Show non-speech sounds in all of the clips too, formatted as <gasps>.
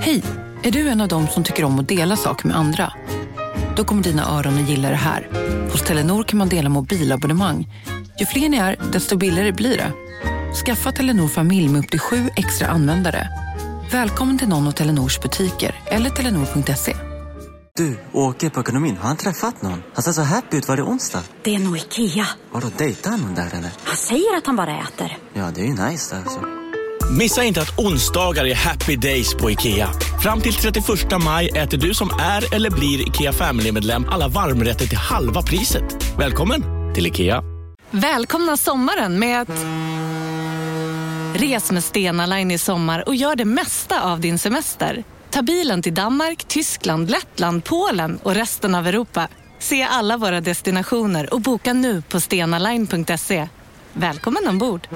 Hej! Är du en av dem som tycker om att dela saker med andra? Då kommer dina öron att gilla det här. Hos Telenor kan man dela mobilabonnemang. Ju fler ni är, desto billigare blir det. Skaffa Telenor familj med upp till sju extra användare. Välkommen till någon av Telenors butiker eller telenor.se. Du, åker på ekonomin. Har han träffat någon? Han ser så happy ut. Var det onsdag? Det är nog Ikea. Har du dejtat någon där eller? Han säger att han bara äter. Ja, det är ju nice där alltså. Missa inte att onsdagar är happy days på IKEA. Fram till 31 maj äter du som är eller blir IKEA Family-medlem alla varmrätter till halva priset. Välkommen till IKEA. Välkomna sommaren med att... Res med Stena Line i sommar och gör det mesta av din semester. Ta bilen till Danmark, Tyskland, Lettland, Polen och resten av Europa. Se alla våra destinationer och boka nu på stenaline.se. Välkommen ombord!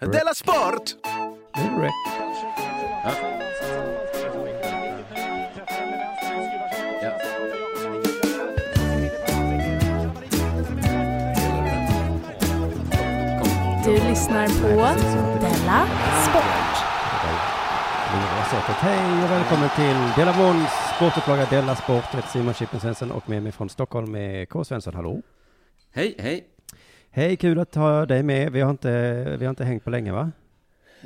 Della Sport! Du lyssnar på Della Sport. Hej och välkommen till Della Måns sportupplaga Della Sport. Jag heter Simon Chippen Svensson och med mig från Stockholm är K. Svensson. Hallå! Hej, hej. Hej, kul att ha dig med. Vi har inte, vi har inte hängt på länge va?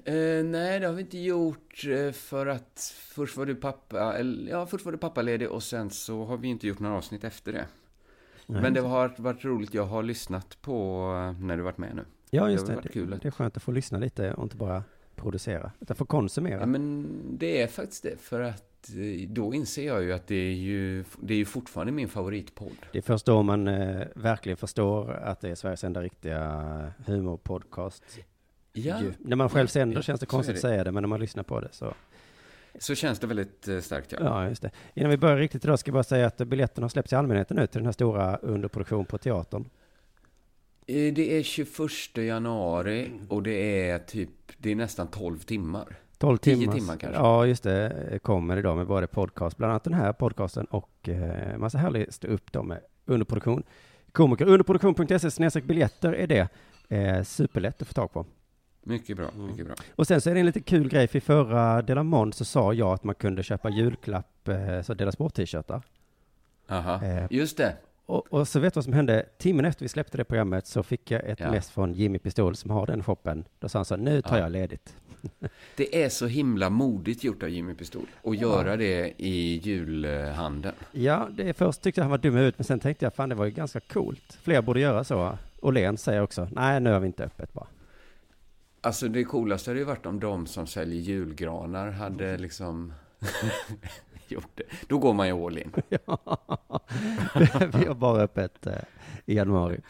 Eh, nej, det har vi inte gjort eh, för att först var du pappa, eller, ja, först var du pappaledig och sen så har vi inte gjort några avsnitt efter det. Nej. Men det har varit roligt. Jag har lyssnat på eh, när du varit med nu. Ja, just det det. har varit Det, kul. det är skönt att få lyssna lite och inte bara producera, utan få konsumera. Ja, men det är faktiskt det. För att då inser jag ju att det är ju, det är ju fortfarande min favoritpodd. Det är först då man eh, verkligen förstår att det är Sveriges enda riktiga humorpodcast. Ja, Ju. När man själv sänder Ja, känns det konstigt det. att säga det, men när man lyssnar på det så. så känns det väldigt eh, starkt. Ja. Ja, just det. Innan vi börjar riktigt idag ska jag bara säga att biljetterna har släppts i allmänheten nu till den här stora underproduktion på teatern. Eh, Det är 21 januari och det är typ, det är nästan 12 timmar. 12 10 timmar. timmar kanske. Ja, just det. Kommer idag med både podcast, bland annat den här podcasten och eh, massa härlig upp då med underproduktion. Komiker. Underproduktion.se snedstreck biljetter är det. Eh, superlätt att få tag på. Mycket bra, Mm. mycket bra. Och sen så är det en lite kul grej, för i förra Delamon så sa jag att man kunde köpa julklapp, eh, så Dela Sport-t-shirtar. Aha, Eh, just det. Och, och så vet du vad som hände? Timmen efter vi släppte det programmet så fick jag ett Ja. mess från Jimmy Pistol som har den shoppen. Då sa han så, nu tar Ja. jag ledigt. Det är så himla modigt gjort av Jimmy Pistol att göra det i julhandeln. Ja, det först tyckte jag han var dum huvudet, men sen tänkte jag, fan det var ju ganska coolt. Fler borde göra så. Åhlén säger också, nej nu har vi inte öppet bara. Alltså det coolaste hade ju varit om de som säljer julgranar hade liksom <laughs> gjort det. Då går man ju all in. <laughs> Ja, <laughs> vi har bara öppet eh, i januari.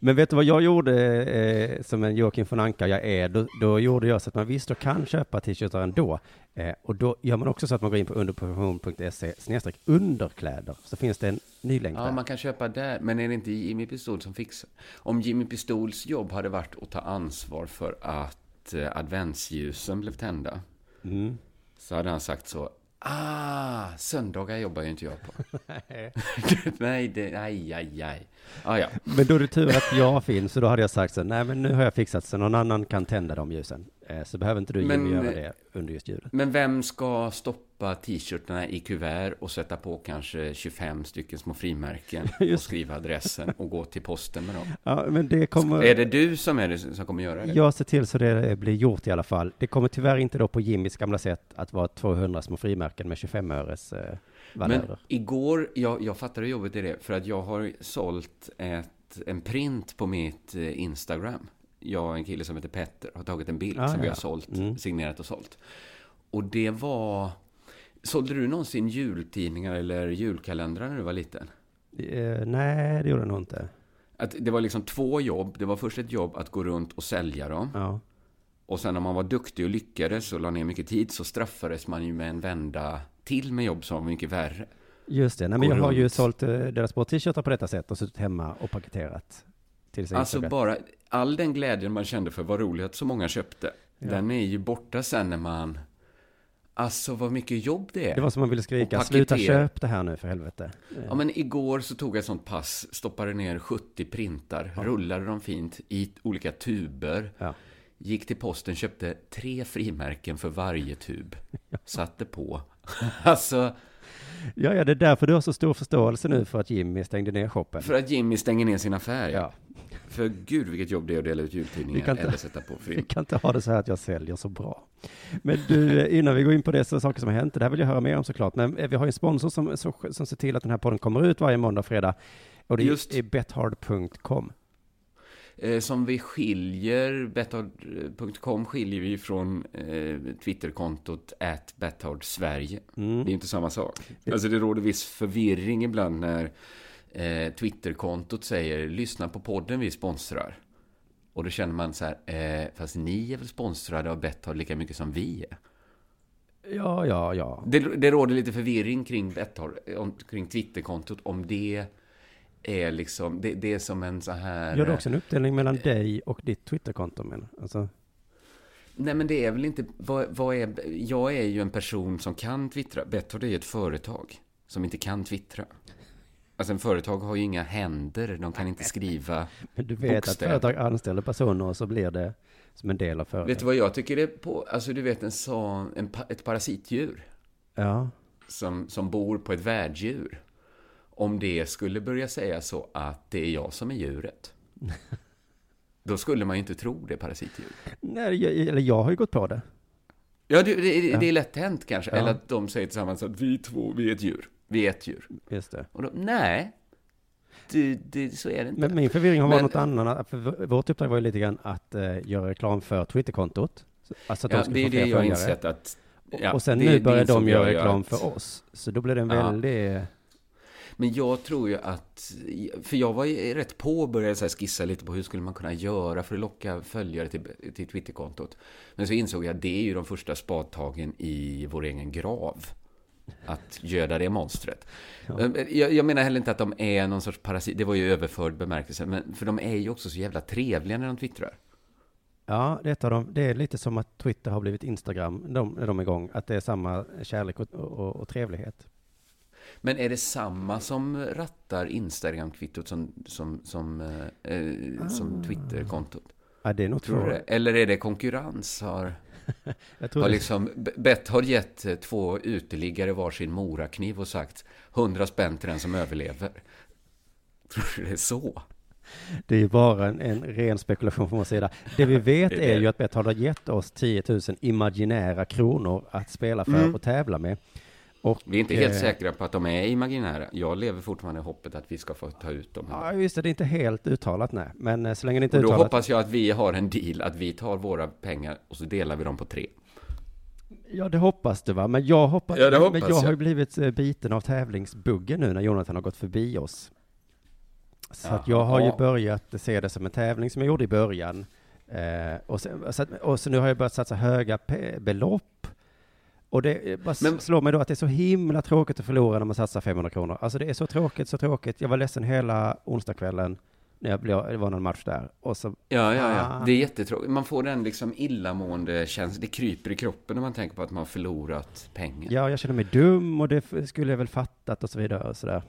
Men vet du vad jag gjorde eh, som en Joakim von Anka jag är? Då, då gjorde jag så att man visst och kan köpa t-shirtar ändå. Eh, och då gör man också så att man går in på underproduktion.se snedstreck underkläder. Så finns det en ny länk Ja, där. man kan köpa där. Men är det inte Jimmy Pistol som fixar? Om Jimmy Pistols jobb hade varit att ta ansvar för att eh, adventsljusen blev tända. Mm. Så hade han sagt så. Ah, söndagar jobbar ju inte jag på. <laughs> <laughs> nej, det, aj, aj, aj. Ah, ja. Men då är det tur att jag finns, så då hade jag sagt så, nej men nu har jag fixat så någon annan kan tända de ljusen. Eh, så behöver inte du Jimmy Men, göra det under just julen. Men vem ska stoppa t-shirtarna i kuvert och sätta på kanske 25 stycken små frimärken <laughs> och skriva adressen och gå till posten med dem? Ja, men det kommer... Är det du som är det som kommer göra det? Jag ser till så det blir gjort i alla fall. Det kommer tyvärr inte då på Jimmys gamla sätt att vara 200 små frimärken med 25 öres eh, Men valörer. igår, jag, jag fattar hur jobbigt det är, för att jag har sålt ett, en print på mitt eh, Instagram. Jag och en kille som heter Petter har tagit en bild Ah, som vi ja. har sålt, Mm. signerat och sålt. Och det var... Sålde du någonsin jultidningar eller julkalendrar när du var liten? Eh, nej, det gjorde jag nog inte. Att det var liksom två jobb. Det var först ett jobb att gå runt och sälja dem. Ja. Och sen när man var duktig och lyckades och la ner mycket tid så straffades man ju med en vända till med jobb som var mycket värre. Just det. Nej, men jag har ju sålt eh, deras bort t-shirtar på detta sätt och suttit hemma och paketerat. Till sig Alltså Instagram. bara all den glädjen man kände för vad roligt att så många köpte. Ja. Den är ju borta sen när man... Alltså vad mycket jobb det är. Det var som man ville skrika, sluta köp det här nu för helvete. Ja, men igår så tog jag ett sånt pass, stoppade ner 70 printar, rullade dem fint i olika tuber. Ja. Gick till posten, köpte tre frimärken för varje tub. <laughs> Satte på. <laughs> alltså, Ja, ja, det är därför du har så stor förståelse nu för att Jimmy stängde ner shoppen. för att Jimmy stänger ner sin affär. Ja. För gud vilket jobb det är att dela ut Vi jultidningar inte- eller sätta på <laughs> vi frim. kan inte ha det så här att jag säljer så bra. Men du, eh, innan vi går in på det, så saker som har hänt, det här vill jag höra mer om såklart. Men eh, vi har ju en sponsor som, som, som ser till att den här podden kommer ut varje måndag och fredag. Och det Just. är bethard.com. Eh, som vi skiljer, betthard.com skiljer vi från eh, Twitterkontot at Betthard Sverige. Mm. Det är inte samma sak. Alltså det råder viss förvirring ibland när eh, Twitterkontot säger lyssna på podden vi sponsrar. Och då känner man så här, eh, fast ni är väl sponsrade av Betthard lika mycket som vi är? Ja, ja, ja. Det, det råder lite förvirring kring Betthard, om, kring Twitterkontot, om det är liksom, det, det är som en så här... Gör du också en uppdelning mellan dig och ditt Twitterkonto? Men, alltså, Nej, men det är väl inte... Vad, vad är, jag är ju en person som kan twittra. Betthard är ju ett företag som inte kan twittra. Alltså en företag har ju inga händer, de kan inte skriva. <laughs> men du vet Bokstäver. att företag anställer personer och så blir det som en del av Vet företaget. du vad jag tycker det är på? Alltså du vet en sån, en, ett parasitdjur Ja, som, som bor på ett värddjur. Om det skulle börja säga så att det är jag som är djuret. <laughs> Då skulle man ju inte tro det parasitdjur. Nej, jag, eller jag har ju gått på det. Ja, det, det, det är lätt hänt kanske. Ja. Eller att de säger tillsammans att vi två, vi är ett djur. Vi är ett djur. Just det. Och då, nej, det, det, så är det inte. Men min förvirring har varit något annat. För vårt uppdrag var ju lite grann att eh, göra reklam för Twitterkontot. Alltså att ja, de skulle det är det jag har insett att... Ja, och sen nu börjar de göra reklam för oss. Så då blir det en Ja. Men jag tror ju att... För jag var ju rätt på och började så skissa lite på hur skulle man kunna göra för att locka följare till, till Twitterkontot. Men så insåg jag att det är ju de första spadtagen i vår egen grav. Att göda det monstret. Men Jag, jag menar heller inte att de är någon sorts parasit. Det var ju överförd bemärkelse. Men, för de är ju också så jävla trevliga när de twittrar. Ja, det är, dem. det är lite som att Twitter har blivit Instagram de, när de är igång. Att det är samma kärlek och, och, och trevlighet. Men är det samma som rattar Instagram-kvittot som, som, som, eh, eh, som Twitter-kontot? Ja, det är nog Tror det? Eller är det konkurrens? Har, <laughs> Jag tror har det- liksom, Bett har gett eh, två uteliggare varsin morakniv och sagt 100 spänn till den som överlever. Tror du det är så? Det är ju bara en, en ren spekulation från vår sida. Det vi vet <laughs> är ju att Betthard har gett oss 10 000 imaginära kronor att spela för Mm. och tävla med. Och, Vi är inte helt eh, säkra på att de är imaginära. Jag lever fortfarande i hoppet att vi ska få ta ut dem. Ja, just det, det är inte helt uttalat, nej. Men eh, så länge det inte är och då uttalat. hoppas jag att vi har en deal, att vi tar våra pengar och så delar vi dem på tre. Ja, det hoppas du va? Men jag hoppas, Ja, hoppas men jag har ju jag. blivit eh, biten av tävlingsbuggen nu när Jonathan har gått förbi oss. Så att Jaha. jag har ju börjat se det som en tävling som jag gjorde i början. Eh, och, sen, så att, och så nu har jag börjat satsa höga belopp. Och det eh, bara Men- slår mig då att det är så himla tråkigt att förlora när man satsar 500 kronor. Alltså det är så tråkigt, så tråkigt. Jag var ledsen hela onsdagskvällen när jag blev, det var någon match där. Och så, Ja, ja, ja. Ah. Det är jättetråkigt. Man får den liksom illamående känslan. Det kryper i kroppen när man tänker på att man har förlorat pengar. ja, jag känner mig dum och det skulle jag väl fattat och så vidare och sådär.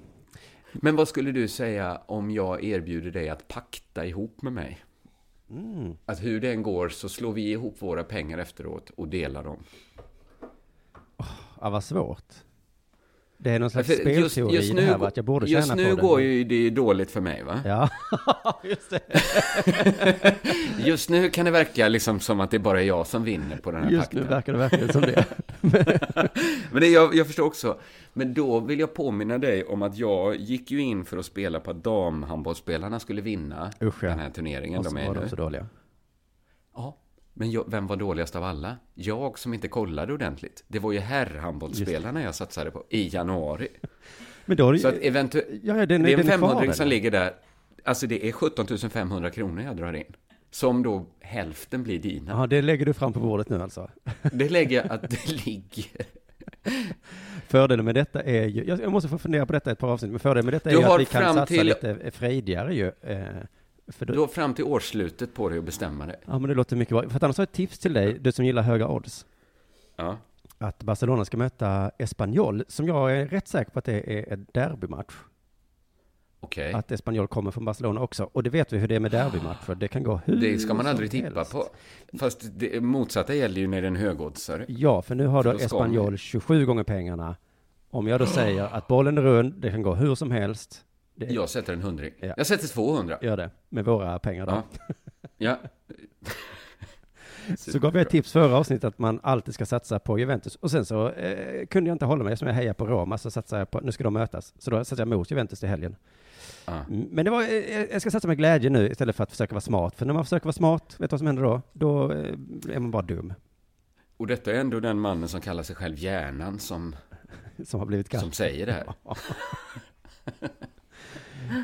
Men vad skulle du säga om jag erbjuder dig att pakta ihop med mig? Mm. Att hur det än går så slår vi ihop våra pengar efteråt och delar dem. Ja, vad svårt. Det är någon slags För just, spelteori just i det nu, här, va? att jag borde tjäna just nu på det. går ju det dåligt för mig, va? Ja, <laughs> just det. <laughs> Just nu kan det verka liksom som att det bara är jag som vinner på den här Just nu pakten. verkar det verkligen som det. <laughs> Men det, jag, jag förstår också. Men då vill jag påminna dig om att jag gick ju in för att spela på att damhandbollsspelarna skulle vinna Usch, ja. den här turneringen Och de så är var nu. de så dåliga. Men jag, vem var dåligast av alla? Jag som inte kollade ordentligt. Det var ju herrhandbollsspelarna jag satsade på i januari. <laughs> Men då har Så att du eventuellt... ja, ja, den, det är en den kvar, 500 som ligger där. Alltså det är 17 500 kronor jag drar in. Som då hälften blir dina. Ja, det lägger du fram på bordet nu alltså. <laughs> Det lägger jag att <laughs> det ligger. Fördelen med detta är ju, jag måste få fundera på detta ett par avsnitt, men fördelen med detta är Du ju att vi kan satsa till- lite frejdigare ju. För då, Du har fram till årsslutet på dig att bestämma dig. ja, men det låter mycket bra. För att annars har jag ett tips till dig, du som gillar höga odds. Ja. att Barcelona ska möta Espanyol, som jag är rätt säker på att det är en derbymatch. Okej. Att Espanyol kommer från Barcelona också. Och det vet vi hur det är med derbymatcher. Det kan gå hur Det ska man aldrig tippa helst. på. Fast det motsatta gäller ju när det är en högoddsare. Ja, för nu har För då Espanyol 27 gånger pengarna. Om jag då säger att bollen är rund, det kan gå hur som helst. Det Jag sätter en hundring. Ja. Jag sätter 200. gör det med våra pengar då. Ja. Ja. <laughs> Så gav jag ett tips förra avsnittet att man alltid ska satsa på Juventus. Och sen så eh, kunde jag inte hålla mig, som jag hejar på Roma, så satsade jag på, nu ska de mötas. Så då satsade jag mot Juventus till helgen. Mm, Men det var, eh, jag ska satsa med glädje nu istället för att försöka vara smart. För när man försöker vara smart, vet du vad som händer då? Då eh, är man bara dum, Och detta är ändå den mannen som kallar sig själv hjärnan som, <laughs> som har blivit galt. som säger det här. <laughs>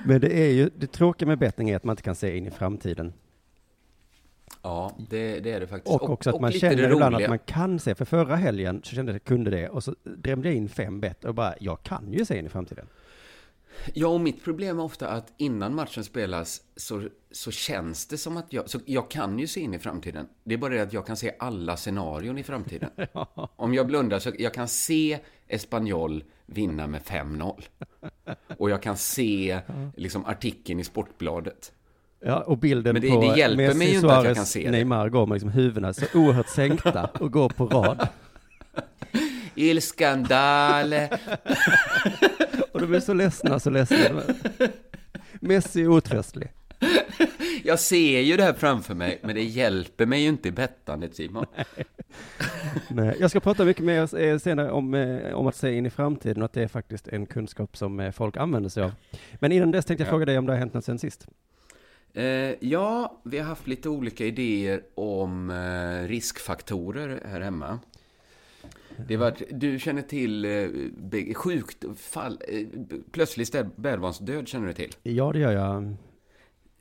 Men det är ju, det tråkiga med betting är att man inte kan se in i framtiden. Ja, det, det är det faktiskt. Och, också att man känner ibland roliga. att man kan se. För förra helgen så kände jag att jag kunde det. Och så drämde jag in fem bett och bara, jag kan ju se in i framtiden. Ja, och mitt problem är ofta att innan matchen spelas så, så känns det som att jag... Så jag kan ju se in i framtiden. Det är bara det att jag kan se alla scenarion i framtiden. <laughs> Om jag blundar så jag kan se Espanyol vinna med 5-0. <laughs> Och jag kan se liksom artikeln i Sportbladet. Ja, och bilden Men det- på det hjälper Messi, mig inte att jag Suarez, kan se det. Neymar går med liksom huvudena så oerhört sänkta <laughs> och går på rad. <laughs> Il skandale! Och de är så ledsna, så ledsna. Messi är otröstlig. Jag ser ju det här framför mig, men det hjälper mig ju inte i bettandet, Simon. <laughs> Nej, jag ska prata mycket mer eh, senare om, eh, om att se in i framtiden och att det är faktiskt en kunskap som eh, folk använder sig av. Men innan dess tänkte jag Ja. fråga dig om det har hänt något sen sist. Eh, ja, vi har haft lite olika idéer om eh, riskfaktorer här hemma. Det var, du känner till eh, sjukt fall, eh, plötslig spädbarnsdöd känner du till? Ja, det gör jag.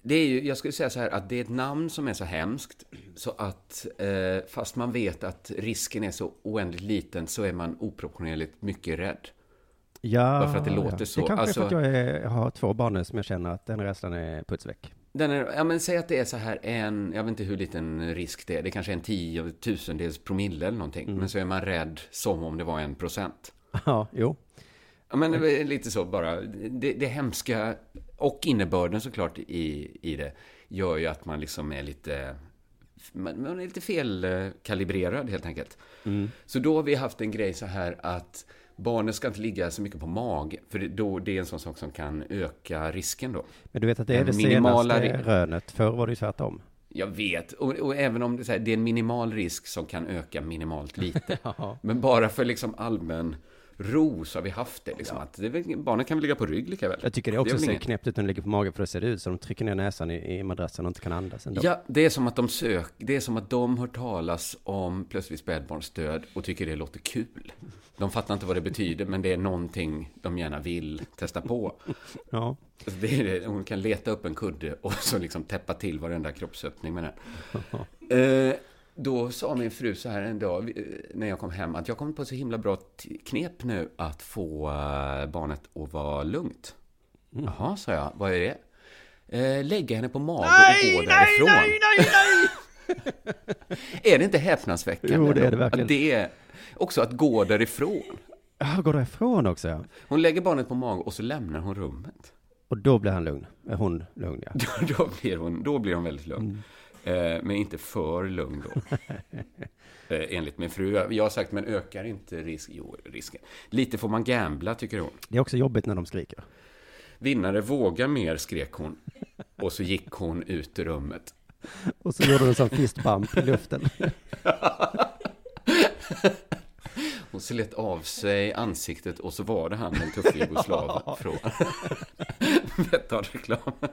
Det är ju, jag skulle säga så här att det är ett namn som är så hemskt så att eh, fast man vet att risken är så oändligt liten så är man oproportionerligt mycket rädd. Ja, Varför att det låter ja. så. Det kanske Alltså- är för att jag, är, jag har två barn nu som jag känner att den rädslan är puts väck. Den är, ja men säg att det är så här en, jag vet inte hur liten risk det är, det kanske är en tiotusendels promille eller någonting, Mm. men så är man rädd som om det var en procent. Ja, jo. Ja men lite så bara, det, det hemska och innebörden såklart i, i det gör ju att man liksom är lite, man, är lite felkalibrerad helt enkelt. Mm. Så då har vi haft en grej så här att barnen ska inte ligga så mycket på mag, för det, då, det är en sån sak som kan öka risken då. Men du vet att det är Den det minimala senaste rönet. Förr var det ju tvärtom. Jag vet, och, och även om det är, här, det är en minimal risk som kan öka minimalt lite. <laughs> Men bara för liksom allmän ro så har vi haft det. Liksom, att det barnen kan väl ligga på rygg lika väl. Jag tycker det också är väl ser inget. knäppt ut när de ligger på magen för då ser det ut som de trycker ner näsan i, i madrassen och inte kan andas ändå. Ja, det är som att de sök, det är som att de hört talas om plötsligt spädbarnsdöd och tycker det låter kul. De fattar inte vad det betyder, men det är någonting de gärna vill testa på. <laughs> Ja. Alltså det det. Hon kan leta upp en kudde och så liksom täppa till varenda kroppsöppning med den. <laughs> Eh, då sa min fru så här en dag eh, när jag kom hem att jag kom på så himla bra knep nu att få eh, barnet att vara lugnt. Jaha, sa jag. Vad är det? Eh, lägga henne på mage och gå därifrån. Nej, nej, nej, <laughs> är det inte häpnadsväckande? Jo, det är det verkligen. Att det är också att gå därifrån. Ja, går därifrån också ja. Hon lägger barnet på mage och så lämnar hon rummet. Och då blir han lugn. Hon lugn ja. <laughs> Då, blir, hon, då blir hon väldigt lugn. Eh, men inte för lugn då. <laughs> eh, enligt min fru. Jag har sagt, men ökar inte risk? Jo, risken. Lite får man gambla, tycker hon. Det är också jobbigt när de skriker. Vinnare vågar mer, skrek hon. Och så gick hon ut ur rummet. Och så gjorde de en sån fist bump i luften. <laughs> Hon slet av sig ansiktet och så var det han, den tuffe jugoslaven <laughs> från <laughs> Betthard-reklamen.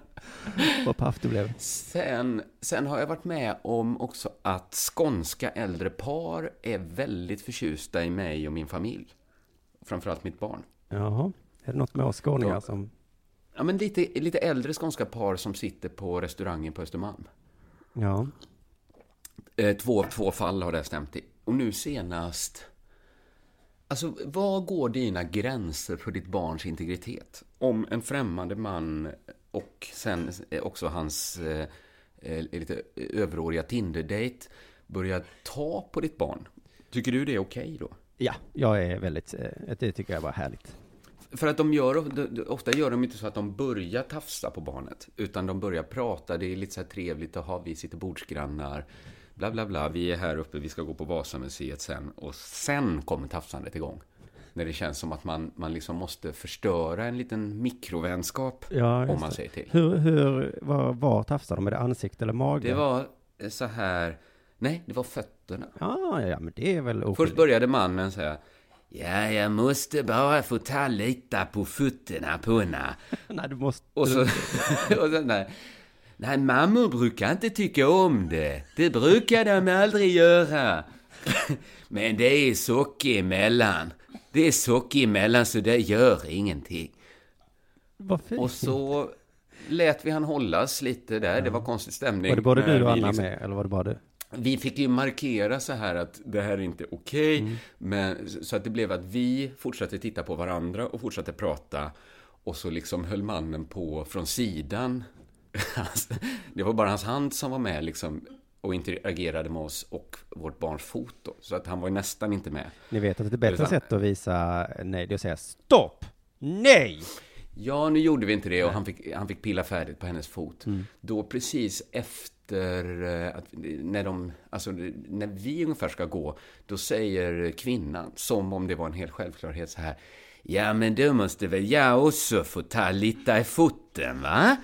Vad paff du blev. Sen, sen har jag varit med om också att skånska äldre par är väldigt förtjusta i mig och min familj. Framförallt mitt barn. Jaha. Är det något med oss skåningar som... Ja, men lite, lite äldre skånska par som sitter på restaurangen på Östermalm. Ja. Eh, två, två fall har det stämt i. Och nu senast... Alltså, var går dina gränser för ditt barns integritet? Om en främmande man och sen eh, också hans eh, eh, lite överåriga Tinder-date börjar ta på ditt barn. Tycker du det är okej då? Ja, jag är väldigt, eh, det tycker jag var härligt. För att de gör, ofta gör de inte så att de börjar tafsa på barnet, utan de börjar prata. Det är lite så här trevligt att ha, vi sitter bordsgrannar, bla bla bla, vi är här uppe, vi ska gå på Vasamuseet sen. Och sen kommer tafsandet igång. När det känns som att man, man liksom måste förstöra en liten mikrovänskap, Ja, om man säger till. Hur, hur, var, var tafsade de? Är det ansikte eller mage? Det var så här, nej, det var fötterna. Ja, ja, men det är väl Först oskyldigt. började mannen säga, ja, jag måste bara få ta lite på fötterna på henne. <laughs> Nej, du måste... Och så, <laughs> och så nej. Nej, mammor brukar inte tycka om det. Det brukar de aldrig göra. Men det är socker emellan. Det är socker emellan så det gör ingenting. Och så lät vi han hållas lite där. Det var konstig stämning. Var det både när du och Anna liksom- med, eller var det bara du? vi fick ju markera så här att det här är inte okej. Mm. Men så att det blev att vi fortsatte titta på varandra och fortsatte prata. Och så liksom höll mannen på från sidan. Det var bara hans hand som var med liksom och interagerade med oss och vårt barns foto. Så att han var ju nästan inte med. Ni vet att det är bättre sätt att visa nej, det är att säga stopp! Nej! Ja, nu gjorde vi inte det och han fick, han fick pilla färdigt på hennes fot. Mm. Då precis efter eh, att, när de, alltså när vi ungefär ska gå, då säger kvinnan, som om det var en helt självklarhet så här, ja men då måste väl jag också få ta lite i foten va?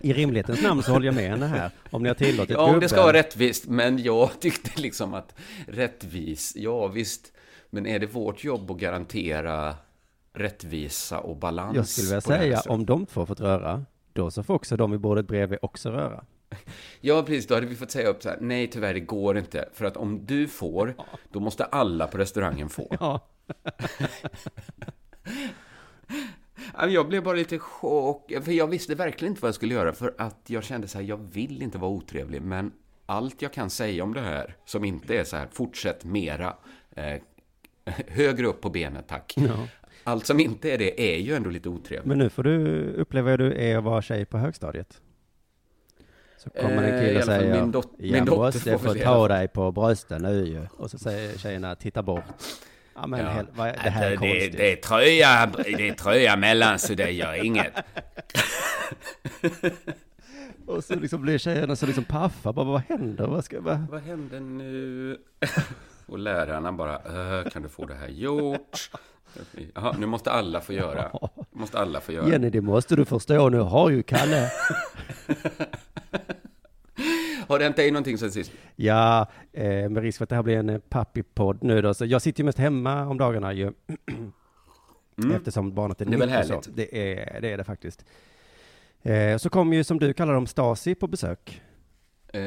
I rimlighetens namn så håller jag med henne här. Om ni har tillåtit Ja, om det ska vara gubben- rättvist, men jag <laughs> tyckte liksom att rättvis, ja visst, men är det vårt jobb att garantera rättvisa och balans? Jag skulle vilja säga, om de två fått röra, då så får också de i bordet bredvid också röra. <laughs> Ja, precis. Då hade vi fått säga upp så här, nej tyvärr, det går inte. För att om du får, då måste alla på restaurangen få. Ja. <laughs> Ja, Jag blev bara lite chock, för jag visste verkligen inte vad jag skulle göra. För att jag kände så här, jag vill inte vara otrevlig, men allt jag kan säga om det här, som inte är så här, fortsätt mera, eh, <laughs> högre upp på benet tack. Ja. Allt som inte är det är ju ändå lite otrevligt. Men nu får du uppleva hur du är att vara tjej på högstadiet. Så kommer en Eh, kille och säger, min dot- min jag dotter måste få ta dig på brösten nu ju. Och så säger tjejerna, titta bort. Ja men Ja. hel, vad, det här är det, konstigt. det är tröja, det är tröja mellan så det gör inget. <laughs> Och så liksom blir tjejerna så liksom paffa, bara vad händer? Vad ska, vad? Vad händer nu? <laughs> Och lärarna bara, "Eh, kan du få det här gjort? Jaha, nu måste alla få göra. Måste alla få göra. Jenny, det måste du förstå, nu har ju Kalle. <laughs> Har det hänt dig någonting sen sist? Ja, eh, med risk för att det här blir en eh, pappi-podd nu då, så jag sitter ju mest hemma om dagarna ju. <clears throat> Eftersom barnet är Mm. Det är väl nytt så. härligt? Det är, det är det faktiskt. Eh, så kom ju, som du kallar dem, Stasi på besök. Eh,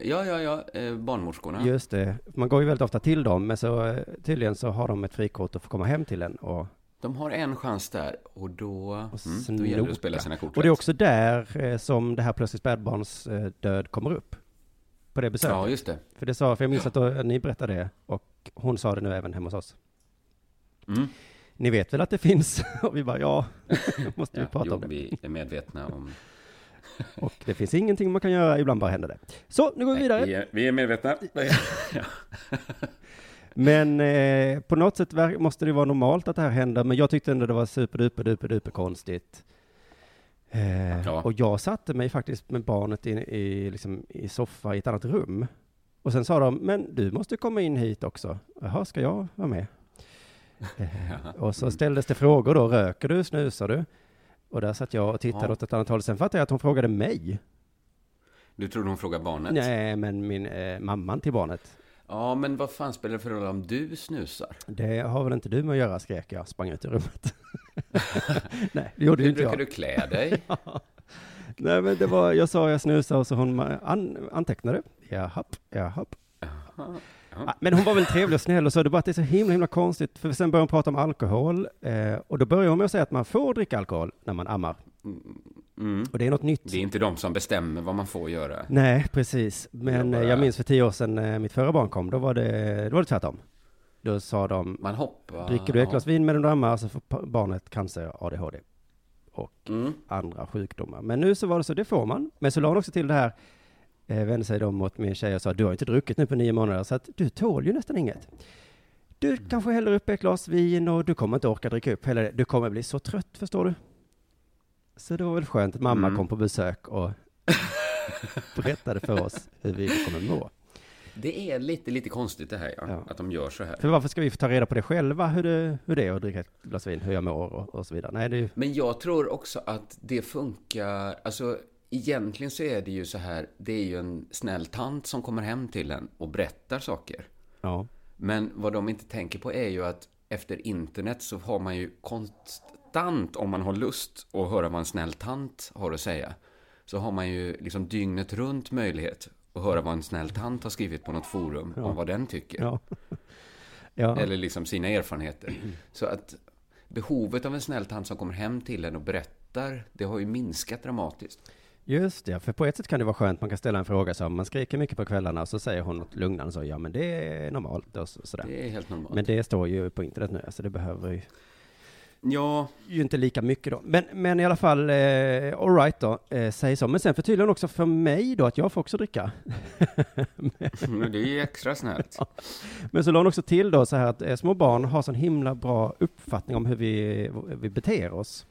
ja, ja, ja, eh, barnmorskorna. Just det. Man går ju väldigt ofta till dem, men så eh, tydligen så har de ett frikort och får komma hem till en och, De har en chans där och då, och mm, då gäller det att spela sina kort Och det är också där eh, som det här plötsligt spädbarns eh, död kommer upp. På det besöket. Ja, just det. För det sa, för jag minns att då, ni berättade det och hon sa det nu även hemma hos oss. Mm. Ni vet väl att det finns? <laughs> Och vi bara, ja, <laughs> måste vi Ja, prata jo, om det. vi är medvetna om... <laughs> Och det finns ingenting man kan göra, ibland bara händer det. Så, nu går vi vidare. Vi är, vi är medvetna. Ja. Men eh, på något sätt måste det vara normalt att det här händer, men jag tyckte ändå det var superduper, duper, duper konstigt. Eh, Ja. Och jag satte mig faktiskt med barnet i, i, liksom, i soffa i ett annat rum. Och sen sa de, men du måste komma in hit också. Jaha, ska jag vara med? <laughs> Eh, och så ställdes det frågor då, röker du, snusar du? Och där satt jag och tittade Ja. åt ett annat håll. Sen fattade jag att hon frågade mig. Du trodde hon frågade barnet? Nej, men min eh, mamman till barnet. Ja, men vad fan spelar det för roll om du snusar? Det har väl inte du med att göra, skrek jag, sprang ut ur rummet. <laughs> Nej, det gjorde Hur inte brukar jag. du klä dig? <laughs> Nej, men det var, jag sa jag snusade och så hon an, antecknade. Jahapp, jahapp. Ah, Men hon var väl trevlig och snäll och så, det bara att det är så himla, himla konstigt, för sen började hon prata om alkohol, eh, och då började hon med att säga att man får dricka alkohol när man ammar. Mm. Och det är något nytt. Det är inte de som bestämmer vad man får göra. Nej, precis. Men Jag bara- eh, jag minns för tio år sedan när mitt förra barn kom, då var det, då var det tvärtom. Då sa de, Man hoppar. dricker du ett glas vin medan du ammar så får barnet cancer, ADHD och Mm. andra sjukdomar. Men nu så var det så, det får man. Men så la hon också till det här, eh, vände sig då mot min tjej och sa, du har inte druckit nu på nio månader, så att du tål ju nästan inget. Du kanske häller upp ett glas vin och du kommer inte orka dricka upp hela det. Du kommer bli så trött, förstår du. Så det var väl skönt att mamma Mm. kom på besök och <laughs> berättade för oss hur vi kommer må. Det är lite, lite konstigt det här, ja, Ja. att de gör så här. För varför ska vi få ta reda på det själva, hur det, hur det är att dricka ett glas vin, hur jag mår och, och så vidare? Nej, det är ju, Men jag tror också att det funkar, alltså egentligen så är det ju så här, det är ju en snäll tant som kommer hem till en och berättar saker. ja. Men vad de inte tänker på är ju att efter internet så har man ju konstant, om man har lust att höra vad en snäll tant har att säga, så har man ju liksom dygnet runt möjlighet att höra vad en snäll tant har skrivit på något forum om vad den tycker. Ja. ja. Eller liksom sina erfarenheter. Så att behovet av en snäll tant som kommer hem till en och berättar, det har ju minskat dramatiskt. Just det, för på ett sätt kan det vara skönt, man kan ställa en fråga som man skriker mycket på kvällarna och så säger hon något lugnande så, ja men det är normalt och så, sådär. Det är helt normalt. Men det står ju på internet nu, alltså det behöver ju, Ja, ju inte lika mycket då. Men, men i alla fall, eh, all right då, eh, säg så. Men sen förtydligar också för mig då att jag får också dricka. <laughs> men det är ju extra snällt. Men så la hon också till då så här att eh, små barn har sån himla bra uppfattning om hur vi, vi beter oss.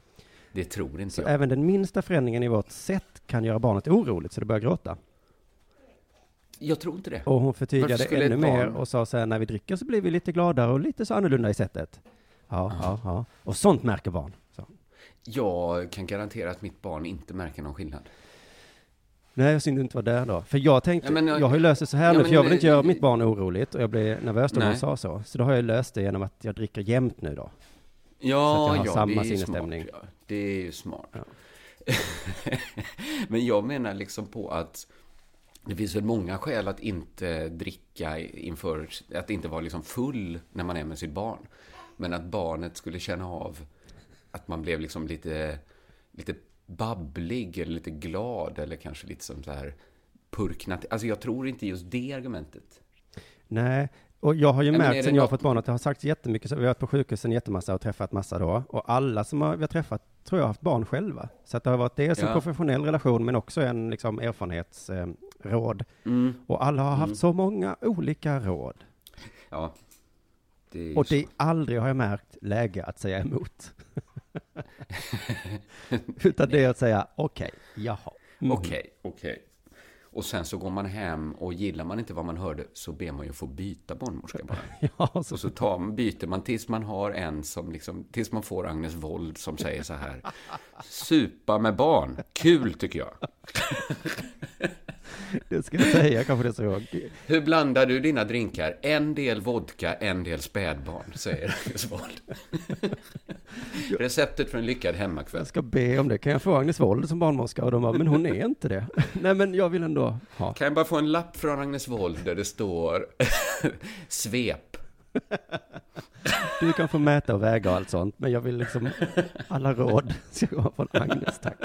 Det tror inte Så jag. även den minsta förändringen i vårt sätt kan göra barnet oroligt så det börjar gråta. Jag tror inte det. Och hon förtydligade ännu mer barn- och sa så här, när vi dricker så blir vi lite gladare och lite så annorlunda i sättet. Ja, ja, ja. Och sånt märker barn. Så. Jag kan garantera att mitt barn inte märker någon skillnad. Nej, synd du inte var där då. För jag tänkte, Ja, men, jag har ju löst det så här ja, nu, men, för jag vill inte göra mitt barn oroligt och jag blev nervös när hon sa så. Så då har jag löst det genom att jag dricker jämt nu då. Så att Ja, jag har ja, samma det är sinnesstämning. smart. Ja. Det är ju smart. Ja. <laughs> Men jag menar liksom på att det finns väl många skäl att inte dricka inför, att inte vara liksom full när man är med sitt barn. Men att barnet skulle känna av att man blev liksom lite, lite babblig eller lite glad eller kanske lite som så här purknat. Alltså jag tror inte just det argumentet. Nej, och jag har ju är märkt sen jag har fått barn att det har sagts jättemycket, så vi har varit på sjukhusen jättemassa och träffat massa då, och alla som har, vi har träffat tror jag har haft barn själva. Så att det har varit dels en Ja. professionell relation men också en liksom erfarenhetsråd. Eh. Mm. och alla har haft Mm. så många olika råd. Ja. Det Och det är aldrig, har jag märkt, läge att säga emot. <laughs> Utan det är att säga, okej, jaha. Mm. Okej, okej. Och sen så går man hem och gillar man inte vad man hörde så ber man ju få byta barnmorska bara. <laughs> Ja, så, Och så tar, man- byter man tills man har en som liksom, tills man får Agnes Wold som säger så här. Supa med barn, kul tycker jag. <laughs> <laughs> det ska jag säga, kanske det så. Hur blandar du dina drinkar? En del vodka, en del spädbarn, säger Agnes Wold. <laughs> Receptet för en lyckad hemmakväll. Jag ska be om det. Kan jag få Agnes Wold som barnmorska? Och de bara, men hon är inte det. <laughs> Nej, men jag vill ändå ha. Kan jag bara få en lapp från Agnes Wold där det står svep? Du kan få mäta och väga och allt sånt, men jag vill liksom, alla råd ska komma från Agnes, tack.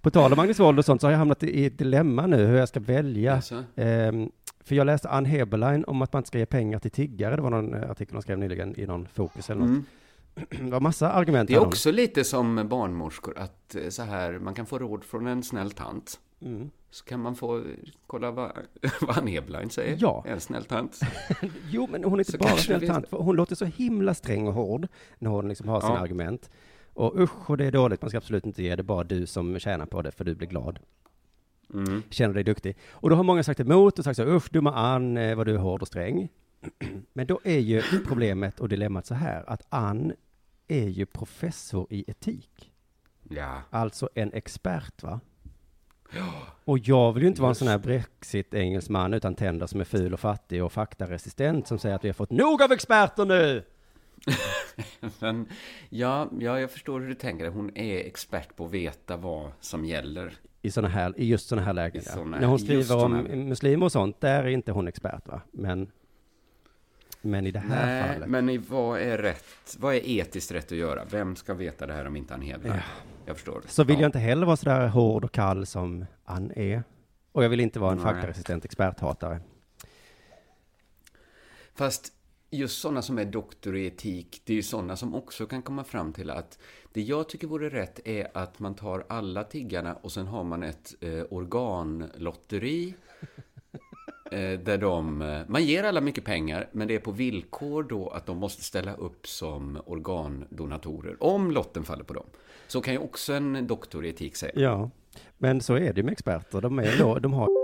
På tal om Agnes Wold och sånt så har jag hamnat i ett dilemma nu hur jag ska välja. Alltså, Ehm, för jag läste Ann Heberlein om att man inte ska ge pengar till tiggare. Det var någon eh, artikel hon skrev nyligen i någon Fokus eller något. mm. <clears throat> Det var massa argument. Det är hade hon. också lite som barnmorskor, att eh, så här, man kan få råd från en snäll tant. Mm. Så kan man få kolla vad, <laughs> vad Ann Heblein säger. Ja. En snäll tant. <laughs> Jo, men hon är inte Så bara snäll tant. Hon låter så himla sträng och hård när hon liksom har sina Ja. argument. Och usch, och det är dåligt, man ska absolut inte ge det, bara du som tjänar på det, för du blir glad. Mm. Känner dig duktig. Och då har många sagt emot och sagt så, usch, dumma Ann, eh, vad du är hård och sträng. <clears throat> Men då är ju problemet och dilemmat så här, att Ann är ju professor i etik. Ja. Alltså en expert, va? <gasps> Och jag vill ju inte vara en sån här brexit-engelsman utan tänder som är ful och fattig och faktaresistent som säger att vi har fått nog av experter nu! <laughs> <laughs> Men, ja, ja, jag förstår hur du tänker. Hon är expert på att veta vad som gäller. I, såna här, i just sådana här lägen. Ja. När hon skriver om såna- muslimer och sånt, där är inte hon expert, va? Men, men i det här Nej, fallet. men i, vad är rätt? Vad är etiskt rätt att göra? Vem ska veta det här om inte Ann Hedberg? Ja. Jag förstår. Så vill Ja. jag inte heller vara sådär hård och kall som Ann är. Och jag vill inte vara en faktaresistent experthatare. Fast just sådana som är doktor i etik, det är ju sådana som också kan komma fram till att det jag tycker vore rätt är att man tar alla tiggarna och sen har man ett eh, organlotteri. <laughs> Eh, där de, eh, man ger alla mycket pengar, men det är på villkor då att de måste ställa upp som organdonatorer, om lotten faller på dem. Så kan ju också en doktor i etik säga. Ja, men så är det med experter. De, är de har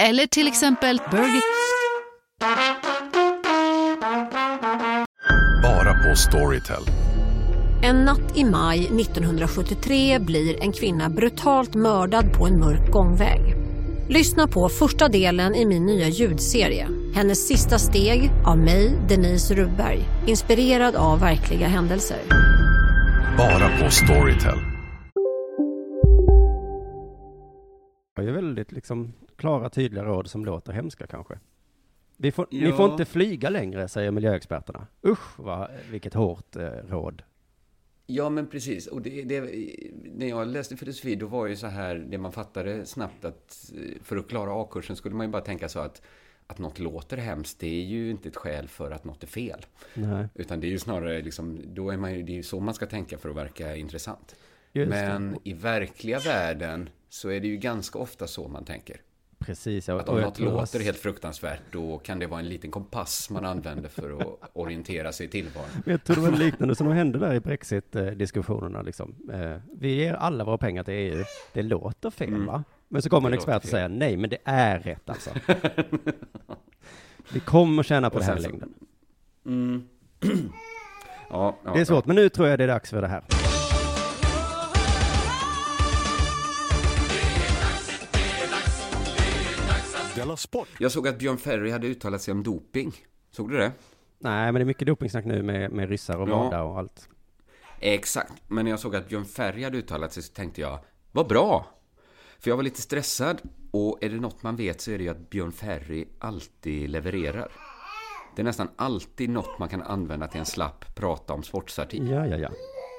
eller till exempel Burger... Bara på Storytel. En natt i maj 1973 blir en kvinna brutalt mördad på en mörk gångväg. Lyssna på första delen i min nya ljudserie. Hennes sista steg av mig, Denise Rubberg. Inspirerad av verkliga händelser. Bara på Storytel. har ju väldigt liksom klara, tydliga råd som låter hemska kanske. Vi får, Ni Ja. får inte flyga längre, säger miljöexperterna. Usch, vad, vilket hårt eh, råd. Ja, men precis. Och det, det, när jag läste filosofi, då var ju så här, det man fattade snabbt att eh, för att klara A-kursen skulle man ju bara tänka så att att något låter hemskt, det är ju inte ett skäl för att något är fel. Nej. Utan det är ju snarare liksom, då är man ju, det är ju så man ska tänka för att verka intressant. Just Men det. i verkliga världen så är det ju ganska ofta så man tänker. Precis. ja. Att om något låter helt fruktansvärt, då kan det vara en liten kompass man använder för att <laughs> orientera sig i tillvaron. Jag tror det var liknande som hände där i Brexit-diskussionerna. Liksom. Eh, Vi ger alla våra pengar till EU. Det låter fel, Mm. va? Men så kommer en expert och säger nej, men det är rätt alltså. <laughs> Vi kommer tjäna på Och det här i längden. Mm. <clears throat> ja, ja, Det är svårt, men nu tror jag det är dags för det här. Della Sport. Jag såg att Björn Ferry hade uttalat sig om doping. Såg du det? Nej, men det är mycket dopningssnack nu med, med ryssar och Ja. Och allt. Exakt. Men när jag såg att Björn Ferry hade uttalat sig så tänkte jag, vad bra! För jag var lite stressad. Och är det något man vet så är det ju att Björn Ferry alltid levererar. Det är nästan alltid något man kan använda till en slapp prata om sportsartikel. Ja, ja, ja.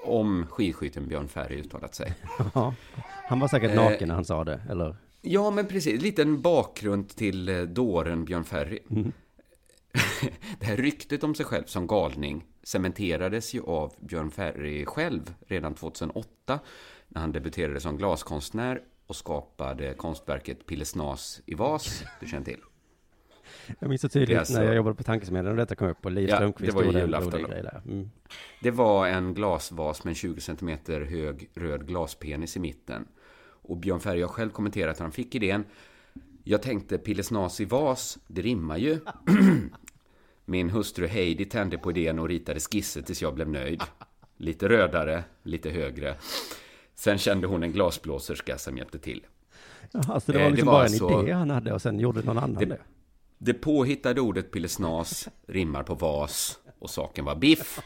Om skidskytten Björn Ferry uttalat sig. <laughs> Ja. Han var säkert Eh, naken när han sa det, eller? Ja, men precis. Liten bakgrund till eh, dåren Björn Ferry. <laughs> det här ryktet om sig själv som galning cementerades ju av Björn Ferry själv redan 2008 när han debuterade som glaskonstnär och skapade konstverket Pillesnas i vas, du känner till. Jag minns så tydligt alltså- när jag jobbade på Tankesmedjan och detta kom upp och Liv Ja, Strömquist det var ju en julafton. Mm. Det var en glasvas med en 20 cm hög röd glaspenis i mitten. Och Björn Ferry har själv kommenterat hur han fick idén. Jag tänkte Pillesnas i vas, det rimmar ju. <clears throat> Min hustru Heidi tände på idén och ritade skisser tills jag blev nöjd. Lite rödare, lite högre. Sen kände hon en glasblåserska som hjälpte till. Jaha, så det Eh, var det liksom var bara alltså- en idé han hade och sen gjorde någon annan det. Det, det påhittade ordet pillesnas rimmar på vas och saken var biff.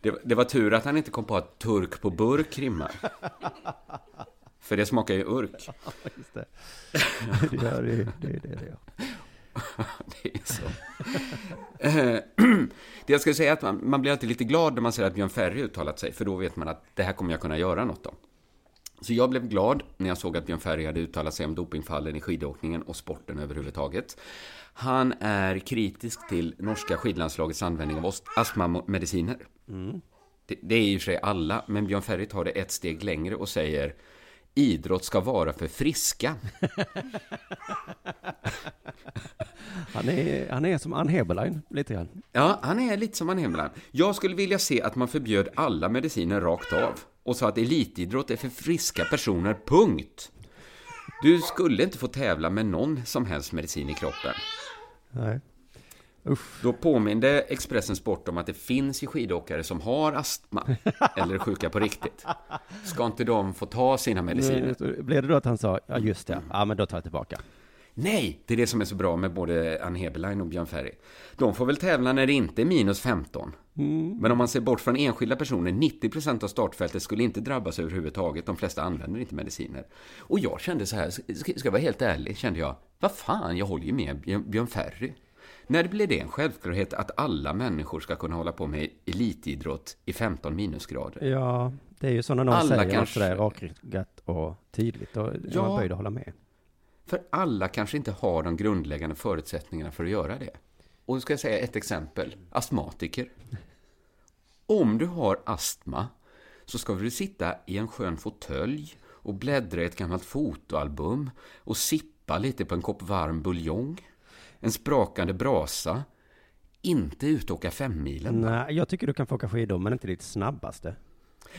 Det, det var tur att han inte kom på att turk på burk rimmar. För det smakar ju urk. <laughs> Just det. det gör det, det, det, det gör. <laughs> det är så. Eh, <clears throat> det jag skulle säga är att man, man blir alltid lite glad när man ser att Björn Ferry uttalat sig, för då vet man att det här kommer jag kunna göra något om. Så jag blev glad när jag såg att Björn Ferry hade uttalat sig om dopingfallen i skidåkningen och sporten överhuvudtaget. Han är kritisk till norska skidlandslagets användning av astmamediciner. Det, det är ju för sig alla, men Björn Ferry tar det ett steg längre och säger idrott ska vara för friska. Han är, han är som Ann Heberlein, lite grann. Ja, han är lite som han Hemland. Jag skulle vilja se att man förbjöd alla mediciner rakt av och sa att elitidrott är för friska personer, punkt. Du skulle inte få tävla med någon som helst medicin i kroppen. Nej. Usch. Då påminde Expressen Sport om att det finns ju skidåkare som har astma <laughs> eller är sjuka på riktigt. Ska inte de få ta sina mediciner? Blev det då att han sa, ja just det, ja men då tar jag tillbaka. Nej, det är det som är så bra med både Ann Heberlein och Björn Ferry. De får väl tävla när det inte är minus 15. Mm. Men om man ser bort från enskilda personer, 90% av startfältet skulle inte drabbas överhuvudtaget. De flesta använder inte mediciner. Och jag kände så här, ska jag vara helt ärlig, kände jag, vad fan, jag håller ju med Björn Ferry. När blir det en självklarhet att alla människor ska kunna hålla på med elitidrott i 15 minusgrader? Ja, det är ju så när någon Alla säger kanske- sådär rakryggat och tydligt. Och jag Ja. är böjd att hålla med. För alla kanske inte har de grundläggande förutsättningarna för att göra det. Och då ska jag säga ett exempel. Astmatiker. Om du har astma så ska du sitta i en skön fåtölj och bläddra i ett gammalt fotoalbum och sippa lite på en kopp varm buljong. En sprakande brasa. Inte ut och åka femmilen. Nej, jag tycker du kan få åka skidor, men inte ditt snabbaste.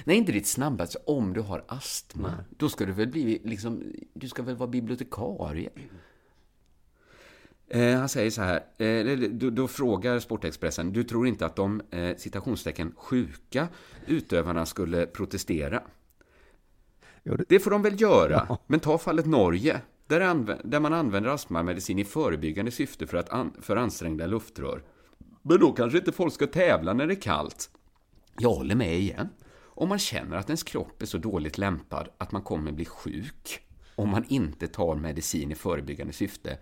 Nej, inte ditt snabbaste. Om du har astma, då ska du väl bli liksom, du ska väl vara bibliotekarie. Eh, han säger så här, eh, då, då frågar Sportexpressen, du tror inte att de eh, citationstecken sjuka utövarna skulle protestera? Det får de väl göra, men ta fallet Norge, där, där man använder astmamedicin i förebyggande syfte för, att an- för ansträngda luftrör. Men då kanske inte folk ska tävla när det är kallt. Jag håller med igen. Om man känner att ens kropp är så dåligt lämpad att man kommer bli sjuk om man inte tar medicin i förebyggande syfte,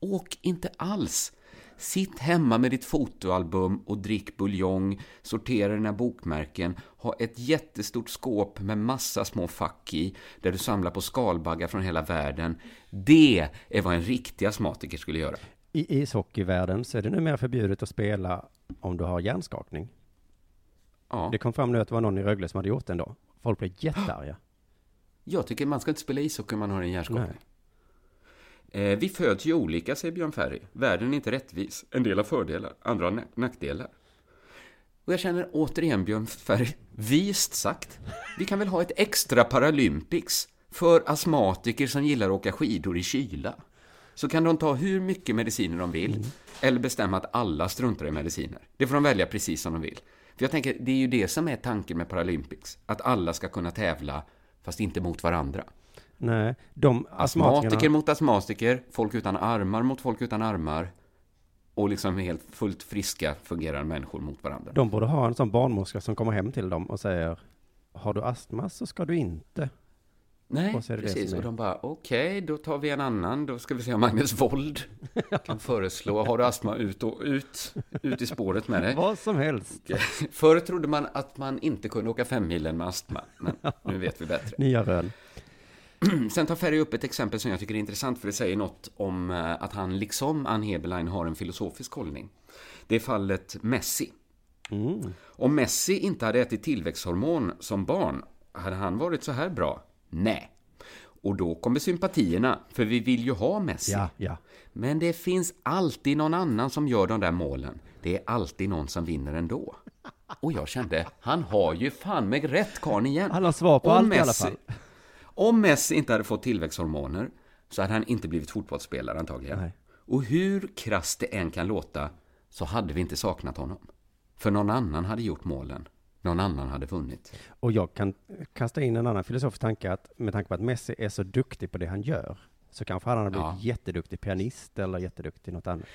åk inte alls. Sitt hemma med ditt fotoalbum och drick buljong, sortera dina bokmärken, ha ett jättestort skåp med massa små fack i, där du samlar på skalbaggar från hela världen. Det är vad en riktig astmatiker skulle göra. I ishockeyvärlden så är det numera förbjudet att spela om du har hjärnskakning. Ja. Det kom fram nu att det var någon i Rögle som hade gjort det ändå. Folk blev jättearga. Jag tycker man ska inte spela ishockey om man har en hjärnskakning. Eh, vi föds ju olika, säger Björn Ferry. Världen är inte rättvis. En del har fördelar, andra har nack- nackdelar. Och jag känner återigen Björn Ferry, vist sagt. Vi kan väl ha ett extra Paralympics för astmatiker som gillar att åka skidor i kyla. Så kan de ta hur mycket mediciner de vill, eller bestämma att alla struntar i mediciner. Det får de välja precis som de vill. För jag tänker, det är ju det som är tanken med Paralympics. Att alla ska kunna tävla, fast inte mot varandra. Nej, de Astmatiker mot astmatiker, folk utan armar mot folk utan armar. Och liksom helt fullt friska, fungerande människor mot varandra. De borde ha en sån barnmorska som kommer hem till dem och säger Har du astma så ska du inte. Nej, Och precis. Och de bara, okej, då tar vi en annan. Då ska vi se om Magnus Wold kan föreslå, har du astma, ut och ut, ut i spåret med dig. <laughs> Vad som helst. Förr trodde man att man inte kunde åka femmilen med astma, men nu vet vi bättre. Nya rön. <clears throat> Sen tar Ferry upp ett exempel som jag tycker är intressant för det säger något om eh, att han liksom Ann Heberlein har en filosofisk hållning. Det är fallet Messi. Om Messi inte hade ätit tillväxthormon som barn, hade han varit så här bra? Nej. Och då kommer sympatierna, för vi vill ju ha Messi. Ja, ja. Men det finns alltid någon annan som gör de där målen. Det är alltid någon som vinner ändå. Och jag kände, han har ju fan med rätt karln igen. Han har svar på Om allt i alla Messi- fall. Om Messi inte hade fått tillväxthormoner så hade han inte blivit fotbollsspelare antagligen. Nej. Och hur krasst det än kan låta så hade vi inte saknat honom. För någon annan hade gjort målen. Någon annan hade vunnit. Och jag kan kasta in en annan filosofisk tanke att med tanke på att Messi är så duktig på det han gör så kanske han hade blivit Ja. jätteduktig pianist eller jätteduktig något annat.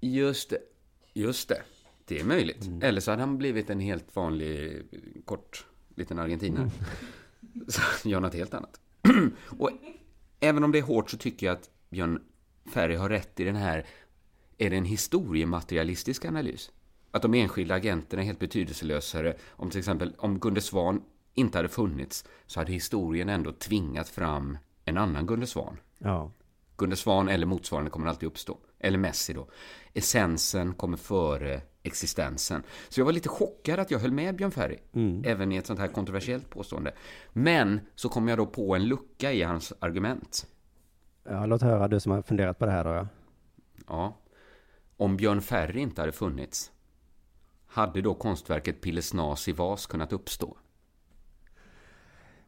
Just det. Just det. Det är möjligt. Mm. Eller så hade han blivit en helt vanlig, kort, liten argentinare. Mm. Så <laughs> gör något helt annat. <clears throat> Och även om det är hårt så tycker jag att Björn Ferry har rätt i den här, är det en historiematerialistisk analys? Att de enskilda agenterna är helt betydelselösare. Om till exempel, om Gunde Svan inte hade funnits så hade historien ändå tvingat fram en annan Gunde Svan. Ja. Gunde Svan eller motsvarande kommer alltid uppstå. Eller Messi då. Essensen kommer före existensen. Så jag var lite chockad att jag höll med Björn Ferry. Även i ett sånt här kontroversiellt påstående. Men så kom jag då på en lucka i hans argument. ja, låt höra du som har funderat på det här då. Ja. Ja. Om Björn Ferry inte hade funnits, hade då konstverket Pillesnas i vas kunnat uppstå?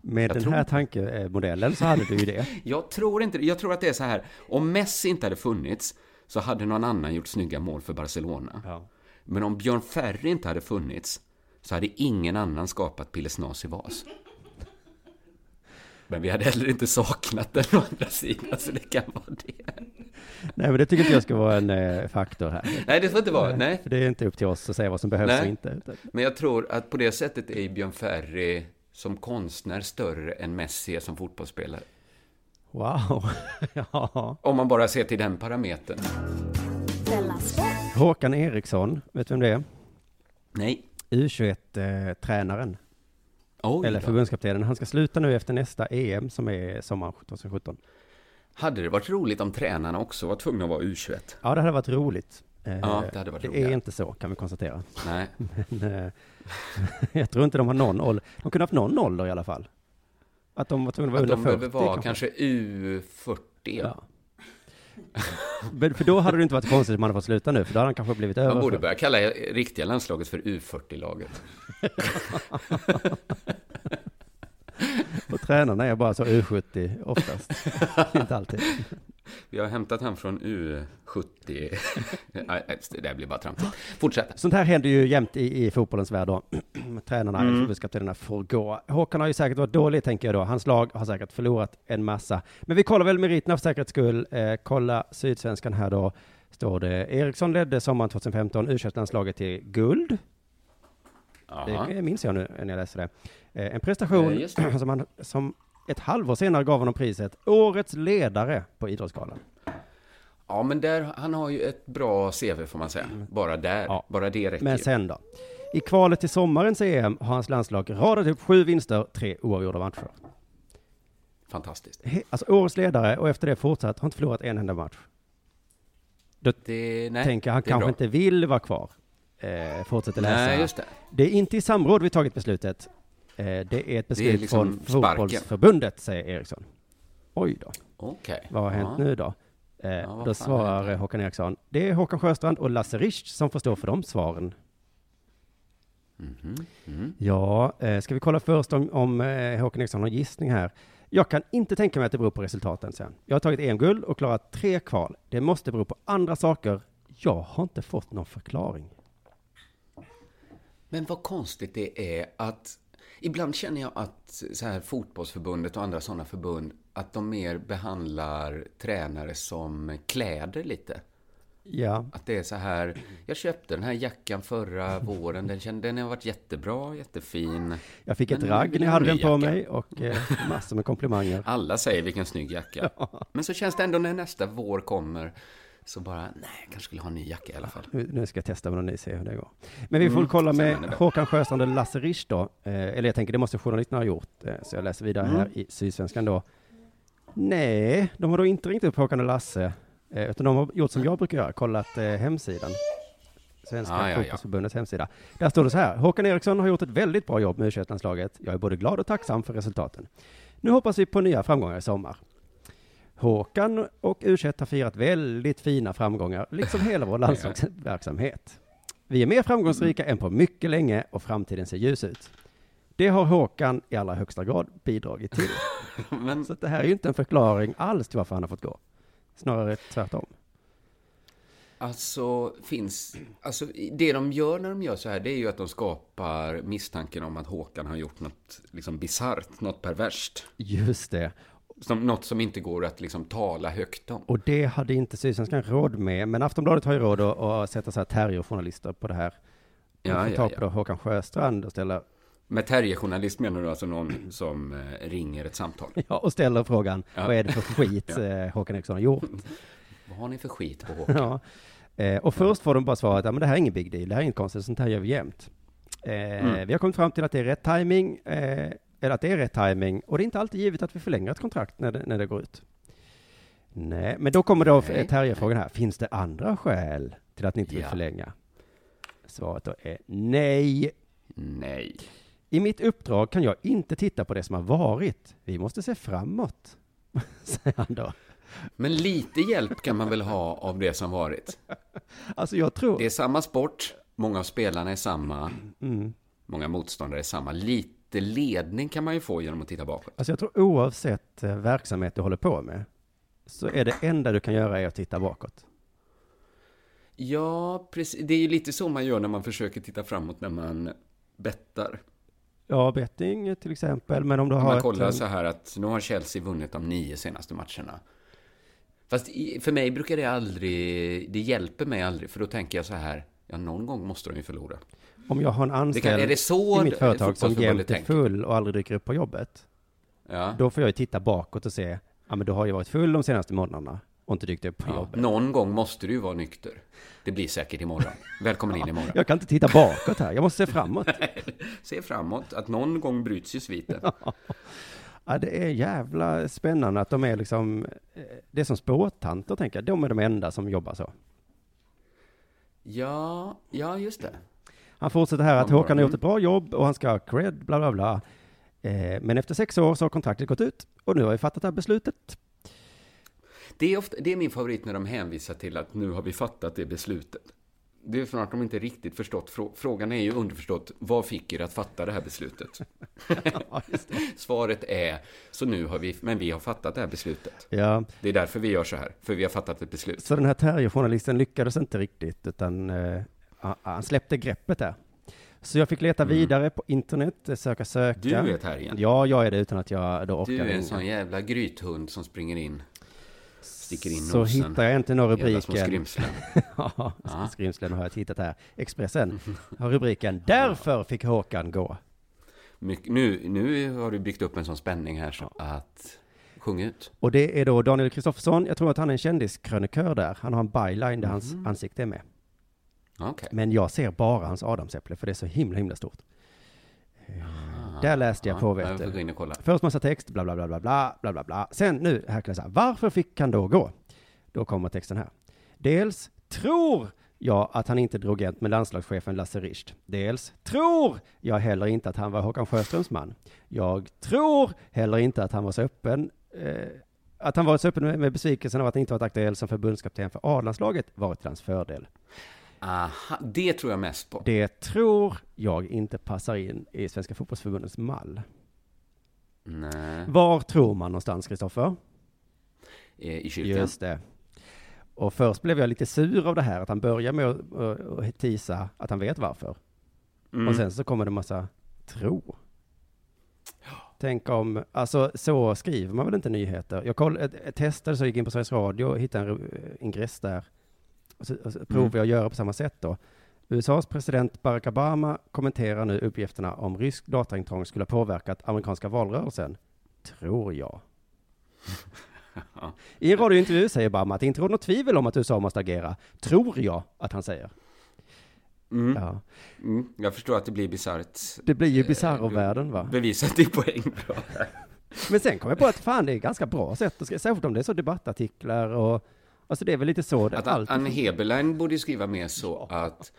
Med Jag den tror- här tankemodellen så hade du ju det. <laughs> Jag tror inte. Jag tror att det är så här. Om Messi inte hade funnits så hade någon annan gjort snygga mål för Barcelona. Ja. Men om Björn Ferry inte hade funnits så hade ingen annan skapat Pillesnas i vas. Men vi hade heller inte saknat den å andra sidan, så det kan vara det. Nej, men det tycker inte jag ska vara en eh, faktor här. Nej, det får inte vara. Nej. För det är inte upp till oss att säga vad som behövs Nej. och inte. Utan, Men jag tror att på det sättet är Björn Ferry som konstnär större än Messi som fotbollsspelare. wow. <laughs> ja. Om man bara ser till den parametern. Håkan Eriksson, vet du vem det är? Nej. U21-tränaren. Oj Eller förbundskaptenen. Han ska sluta nu efter nästa EM som är sommaren 2017. Hade det varit roligt om tränarna också var tvungna att vara U21? Ja, det hade varit roligt. Eh, Ja, det hade varit det är inte så, kan vi konstatera. Nej. <laughs> Men, eh, <laughs> jag tror inte de har någon ålder. De kunde haft någon ålder i alla fall. Att de var tvungna att vara Att under de 40 behöver vara kanske U40. Ja. <laughs> För då hade det inte varit konstigt om man hade fått sluta nu, för då hade han kanske blivit över. Man borde 40. börja kalla riktiga landslaget för U40-laget. <laughs> Och tränarna är bara så U70 oftast. <laughs> inte alltid. <laughs> Vi har hämtat han från U70. <laughs> Nej, det blir bara tramsigt. Fortsätt. Sånt här händer ju jämt i, i fotbollens värld då. <clears throat> Tränarna, Mm. förbundskaptenerna får gå. Håkan har ju säkert varit dålig, tänker jag då. Hans lag har säkert förlorat en massa. Men vi kollar väl meriterna för säkerhets skull. Eh, kolla Sydsvenskan här då. Står det Eriksson ledde sommaren 2015 u landslaget till guld. Jaha. Det minns jag nu när jag läser det. Eh, en prestation Eh, just det. <clears throat> som, han, som ett halvår senare gav honom priset Årets ledare på Idrottsgalan. Ja, men där, han har ju ett bra CV får man säga. Bara där. Bara det räcker Mm. Men sen då? I kvalet till sommarens EM har hans landslag radat upp sju vinster, tre oavgjorda matcher. Fantastiskt. He- Alltså årets ledare och efter det fortsatt har inte förlorat en enda match. Då Det, nej, tänker han kanske bra. inte vill vara kvar. Eh, fortsätter läsa. Nej, just det. Det är inte i samråd vi tagit beslutet. Eh, det är ett beslut liksom från fotbollsförbundet, säger Eriksson. Oj då. Okej. Vad har hänt Ja. nu då? Eh, vad då svarar Håkan Eriksson. Det är Håkan Sjöstrand och Lasse Richt som får stå för de svaren. Mhm. Mm. Ja, eh, ska vi kolla först om, om eh, Håkan Eriksson har gissning här. Jag kan inte tänka mig att det beror på resultaten sen. Jag har tagit EM-guld och klarat tre kval. Det måste bero på andra saker. Jag har inte fått någon förklaring. Men vad konstigt det är att ibland känner jag att så här fotbollsförbundet och andra sådana förbund att de mer behandlar tränare som kläder lite. Ja, Att det är så här, jag köpte den här jackan förra våren, den, kände, den har varit jättebra, jättefin. jag fick ett ragg när jag ha hade en den på jacka. mig och eh, massor med komplimanger. Alla säger vilken snygg jacka. <laughs> Men så känns det ändå när nästa vår kommer, så bara, nej, jag kanske skulle ha en ny jacka i alla fall. Nu, nu ska jag testa med någon ny, se hur det går. Men vi får Mm, kolla med. Håkan Sjöstrand och Lasse Richt då. Eh, eller jag tänker, det måste journalisterna ha gjort. Eh, så jag läser vidare Mm. här i Sydsvenskan då. Nej, de har då inte ringt upp Håkan och Lasse. Eh, utan de har gjort som jag brukar göra, kollat eh, hemsidan. Svenska Ah, ja, ja. fotbollsförbundets hemsida. Där står det så här. Håkan Eriksson har gjort ett väldigt bra jobb med u Jag är både glad och tacksam för resultaten. Nu hoppas vi på nya framgångar i sommar. Håkan och u har firat väldigt fina framgångar, liksom hela vår <laughs> landslagsverksamhet. Vi är mer framgångsrika än på mycket länge och framtiden ser ljus ut. Det har Håkan i allra högsta grad bidragit till. <laughs> Men, Så det här är ju inte en förklaring alls till varför han har fått gå. Snarare tvärtom. Alltså, finns... Alltså, det de gör när de gör så här, det är ju att de skapar misstanken om att Håkan har gjort något liksom bisarrt, något perverst. Just det. Som, något som inte går att liksom tala högt om. Och det hade inte Sydsvenskan råd med. Men Aftonbladet har ju råd att, att sätta så här terrierjournalister på det här. De Ja, får ja, ta ja. på då Håkan Sjöstrand och ställa, Med terrierjournalist menar du alltså någon som eh, ringer ett samtal? <laughs> ja, och ställer frågan, Ja. vad är det för <laughs> skit Ja. eh, Håkan Eriksson har gjort? <laughs> Vad har ni för skit på Håkan? Ja. Eh, och först får de bara svaret, ja men det här är ingen big deal, det här är inget konstigt, sånt här gör vi jämt. Mm. Vi har kommit fram till att det är rätt timing, eller att det är rätt timing, och det är inte alltid givet att vi förlänger ett kontrakt när det, när det går ut. Nej, men då kommer då Nej. Terje-frågan här, finns det andra skäl till att ni inte vill Ja. förlänga? Svaret då är nej. Nej. I mitt uppdrag kan jag inte titta på det som har varit. Vi måste se framåt, <laughs> säger han då. Men lite hjälp kan man väl ha av det som varit? <laughs> Alltså jag tror... Det är samma sport, många av spelarna är samma, Mm. många motståndare är samma. Lite ledning kan man ju få genom att titta bakåt. Alltså jag tror oavsett eh, verksamhet du håller på med, så är det enda du kan göra är att titta bakåt. Ja, precis. Det är ju lite så man gör när man försöker titta framåt när man bettar. Ja, betting till exempel, men om du Om har man ett, kollar eh, så här att nu har Chelsea vunnit de nio senaste matcherna. Fast för mig brukar det aldrig, det hjälper mig aldrig, för då tänker jag så här, ja någon gång måste de ju förlora. Om jag har en Det kan- anställd är det så i mitt företag som jämt är full och aldrig dyker upp på jobbet. Ja. Då får jag ju titta bakåt och se, ja men du har ju varit full de senaste månaderna och inte dykt upp på Ja, jobbet. någon gång måste du vara nykter. Det blir säkert imorgon. Välkommen in imorgon. Jag kan inte titta bakåt här, jag måste se framåt. <laughs> Se framåt, att någon gång bryts ju sviten. Ja, det är jävla spännande att de är liksom, eh, det är som spåtanter tänker jag, de är de enda som jobbar så. Ja, ja just det. Han fortsätter här att Ja, Håkan har gjort ett bra jobb och han ska ha cred, bla bla bla. Eh, Men efter sex år så har kontraktet gått ut och nu har vi fattat det här beslutet. Det är, ofta, det är min favorit när de hänvisar till att nu har vi fattat det beslutet. Det är för att de inte riktigt förstått. Frå- Frågan är ju underförstått, vad fick er att fatta det här beslutet? <laughs> Svaret är, så nu har vi, men vi har fattat det här beslutet. Ja. Det är därför vi gör så här, för vi har fattat ett beslut. Så den här terrierjournalisten lyckades inte riktigt, utan eh, han- han släppte greppet där. Så jag fick leta vidare på internet, eh, söka, söka. Mm. Du är terriern. Ja, jag är det utan att jag då orkar Du är en ringa. sån jävla grythund som springer in, sticker in Så nosen. hittar jag inte någon Jävla små rubriken. skrymslen. <laughs> ja, Ja. skrymslen har jag hittat här. Expressen <laughs> har rubriken Därför fick Håkan gå. Nu, nu har du byggt upp en sån spänning här så att, sjung ut. Och det är då Daniel Kristoffersson, jag tror att han är en kändiskrönikör där. Han har en byline där hans Mhm. ansikte är med. Okej. Men jag ser bara hans adamsäpple, för det är så himla, himla stort. Där läste jag Ja, på, vet du. Först massa text, bla, bla, bla, bla, bla, bla, bla, bla. Sen nu, här kan jag säga, varför fick han då gå? Då kommer texten här. Dels tror jag att han inte drog jämt med landslagschefen Lasse Richt. Dels tror jag heller inte att han var Håkan Sjöströms man. Jag tror heller inte att han var så öppen eh, att han varit så öppen med, med besvikelsen av att inte varit aktuell som förbundskapten för A-landslaget varit till hans fördel. Aha, det tror jag mest på. Det tror jag inte passar in i Svenska fotbollsförbundets mall. Nej. Var tror man någonstans, Kristoffer? Eh, I kyrkan. Just det. Och först blev jag lite sur av det här, att han börjar med att, tisa att han vet varför. Mm. Och sen så kommer det en massa tro. Tänk om, alltså så skriver man väl inte nyheter? Jag koll, ett testade så gick in på Sveriges Radio och hittade en ingress där. Och så, och så provar jag att göra på samma sätt då. USAs president Barack Obama kommenterar nu uppgifterna om rysk dataintrång skulle ha påverkat amerikanska valrörelsen. Tror jag. <laughs> I en radiointervju säger Obama att det inte råder något tvivel om att USA måste agera. Tror jag att han säger. Mm. Ja. Mm. Jag förstår att det blir bisarrt. Det blir ju bisarro-världen va? Bevisat din poäng bra. Men sen kom jag på att fan det är ganska bra sätt särskilt om det är så debattartiklar och Alltså det är väl lite så det Att alltid Anne Heberlein borde skriva mer så att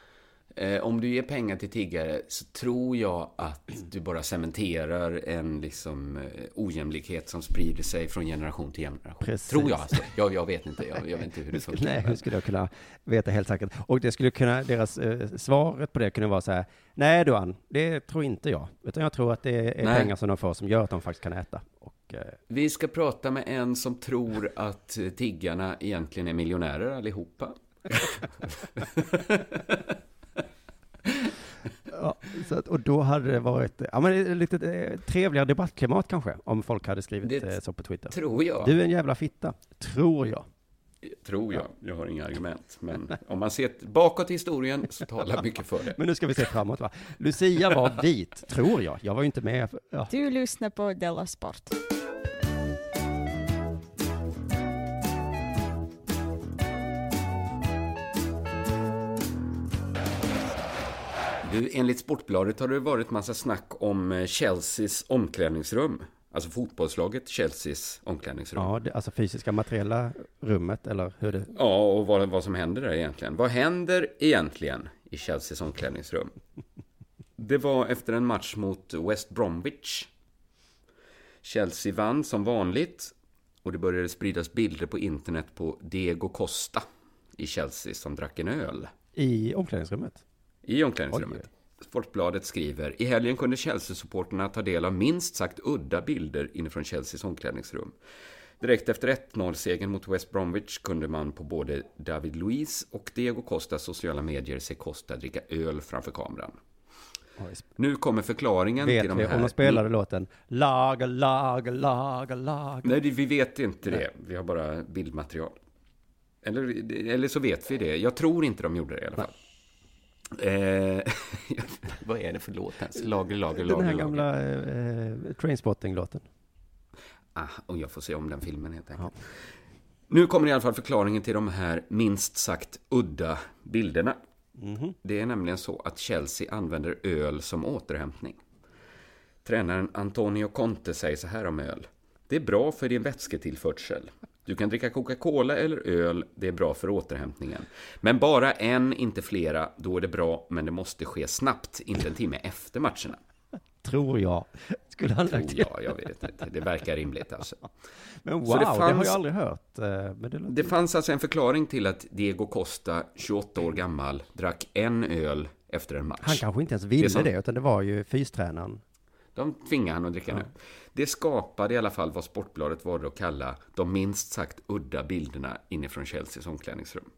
eh, om du ger pengar till tiggare så tror jag att du bara cementerar en liksom eh, ojämlikhet som sprider sig från generation till generation. Precis. Tror jag alltså. Jag, jag vet inte. Jag, jag vet inte hur det funkar. Nej, hur skulle jag kunna veta helt säkert? Och det skulle kunna, deras eh, svaret på det kunde vara så här, nej du Ann, det tror inte jag. Utan jag tror att det är Nej. pengar som de får som gör att de faktiskt kan äta. Och, Vi ska prata med en som tror att eh, tiggarna egentligen är miljonärer allihopa. <laughs> ja, så att, och då hade det varit, ja men lite eh, trevligare debattklimat kanske, om folk hade skrivit Det eh, så på Twitter. tror jag. Du är en jävla fitta, tror jag. Tror jag. Jag har inga argument. Men om man ser bakåt i historien så talar <laughs> mycket för det. Men nu ska vi se framåt va. Lucia var vit, tror jag. Jag var ju inte med. Ja. Du lyssnar på Della Sport. Du, enligt Sportbladet har det varit massa snack om eh, Chelseas omklädningsrum. Alltså fotbollslaget Chelseas omklädningsrum. Ja, det, alltså fysiska materiella rummet, eller hur det... Ja, och vad, vad som händer där egentligen. Vad händer egentligen i Chelseas omklädningsrum? Det var efter en match mot West Bromwich. Chelsea vann som vanligt och det började spridas bilder på internet på Diego Costa i Chelsea som drack en öl. I omklädningsrummet? I omklädningsrummet. Sportbladet skriver, i helgen kunde Chelsea-supporterna ta del av minst sagt udda bilder inifrån Chelseas omklädningsrum. Direkt efter 1-0-segern mot West Bromwich kunde man på både David Luiz och Diego Costas sociala medier se Costa dricka öl framför kameran. Nu kommer förklaringen Vet till de vi här. om de spelade låten Laga, laga, laga, laga. Nej, vi vet inte det. Vi har bara bildmaterial. Eller, eller så vet vi det. Jag tror inte de gjorde det i alla fall. Eh, <laughs> vad är det för låt ens? Lager, lager, Den lager, här lager. gamla eh, Trainspotting-låten. Ah, och jag får se om den filmen helt enkelt. Nu kommer i alla fall förklaringen till de här minst sagt udda bilderna. Det är nämligen så att Chelsea använder öl som återhämtning. Tränaren Antonio Conte säger så här om öl. Det är bra för din vätsketillförsel. Du kan dricka Coca-Cola eller öl, det är bra för återhämtningen. Men bara en, inte flera, då är det bra, men det måste ske snabbt, inte en timme efter matcherna. Tror jag. Skulle han Tror lagt jag, jag vet inte. Det verkar rimligt alltså. <laughs> Men wow, Så det, har jag aldrig hört. eh, det. Det fanns alltså en förklaring till att Diego Costa, 28 år gammal, drack en öl efter en match. Han kanske inte ens ville Det det, som- utan det var ju fystränaren. De tvingade han att dricka nu. Det skapade i alla fall vad Sportbladet valde att kalla de minst sagt udda bilderna inifrån Chelseas omklädningsrum.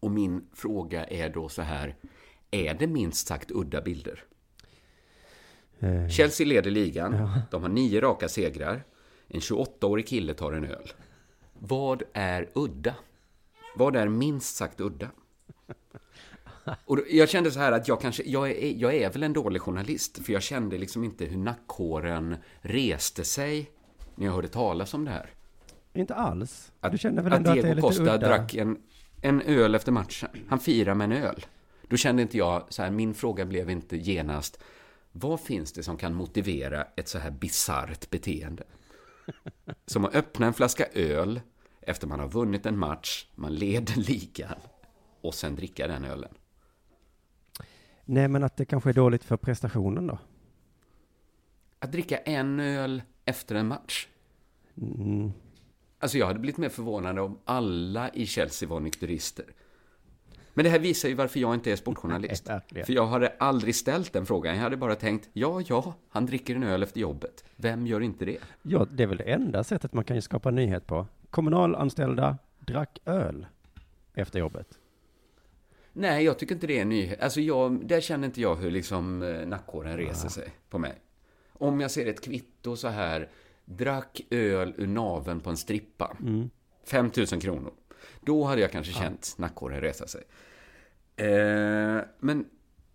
Och min fråga är då så här, är det minst sagt udda bilder? Eh, Chelsea leder ligan, Ja. de har nio raka segrar, en 28-årig kille tar en öl. Vad är udda? Vad är minst sagt udda? Och jag kände så här att jag kanske, jag är, jag är väl en dålig journalist, för jag kände liksom inte hur nackhåren reste sig när jag hörde talas om det här. Inte alls. Att, du känner väl att ändå att det är Diego lite Costa udda? drack en, en öl efter matchen. Han firar med en öl. Då kände inte jag, så här, min fråga blev inte genast, vad finns det som kan motivera ett så här bisarrt beteende? <laughs> Som att öppna en flaska öl efter man har vunnit en match, man leder <laughs> ligan och sen dricka den ölen. Nej, men att det kanske är dåligt för prestationen då? Att dricka en öl efter en match. Mm. Alltså jag hade blivit mer förvånad om alla i Chelsea var nykterister. Men det här visar ju varför jag inte är sportjournalist. Nej. För jag hade aldrig ställt den frågan. Jag hade bara tänkt, ja, ja, han dricker en öl efter jobbet. Vem gör inte det? Ja, det är väl det enda sättet man kan ju skapa nyhet på. Kommunalanställda drack öl efter jobbet. Nej, jag tycker inte det är en nyhet. Alltså jag, där känner inte jag hur liksom eh, nackhåren reser sig på mig. Om jag ser ett kvitto så här, drack öl ur naven på en strippa. Mm. 5 000 kronor. Då hade jag kanske känt nackhåren resa sig. Eh, men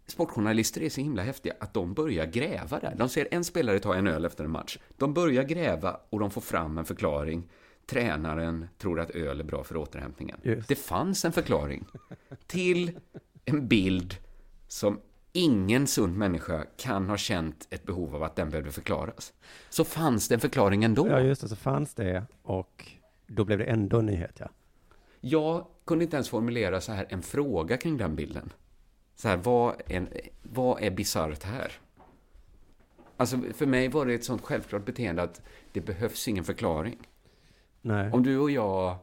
sportjournalister är så himla häftiga att de börjar gräva där. De ser en spelare ta en öl efter en match. De börjar gräva och de får fram en förklaring. Tränaren tror att öl är bra för återhämtningen. Just. Det fanns en förklaring <laughs> till en bild som ingen sund människa kan ha känt ett behov av att den behövde förklaras. Så fanns det en förklaring ändå. Ja, just det, så fanns det och då blev det ändå nyhet, ja. Jag kunde inte ens formulera så här en fråga kring den bilden. Så här, vad är, vad är bisarrt här? Alltså, för mig var det ett sånt självklart beteende att det behövs ingen förklaring. Nej. Om du och jag,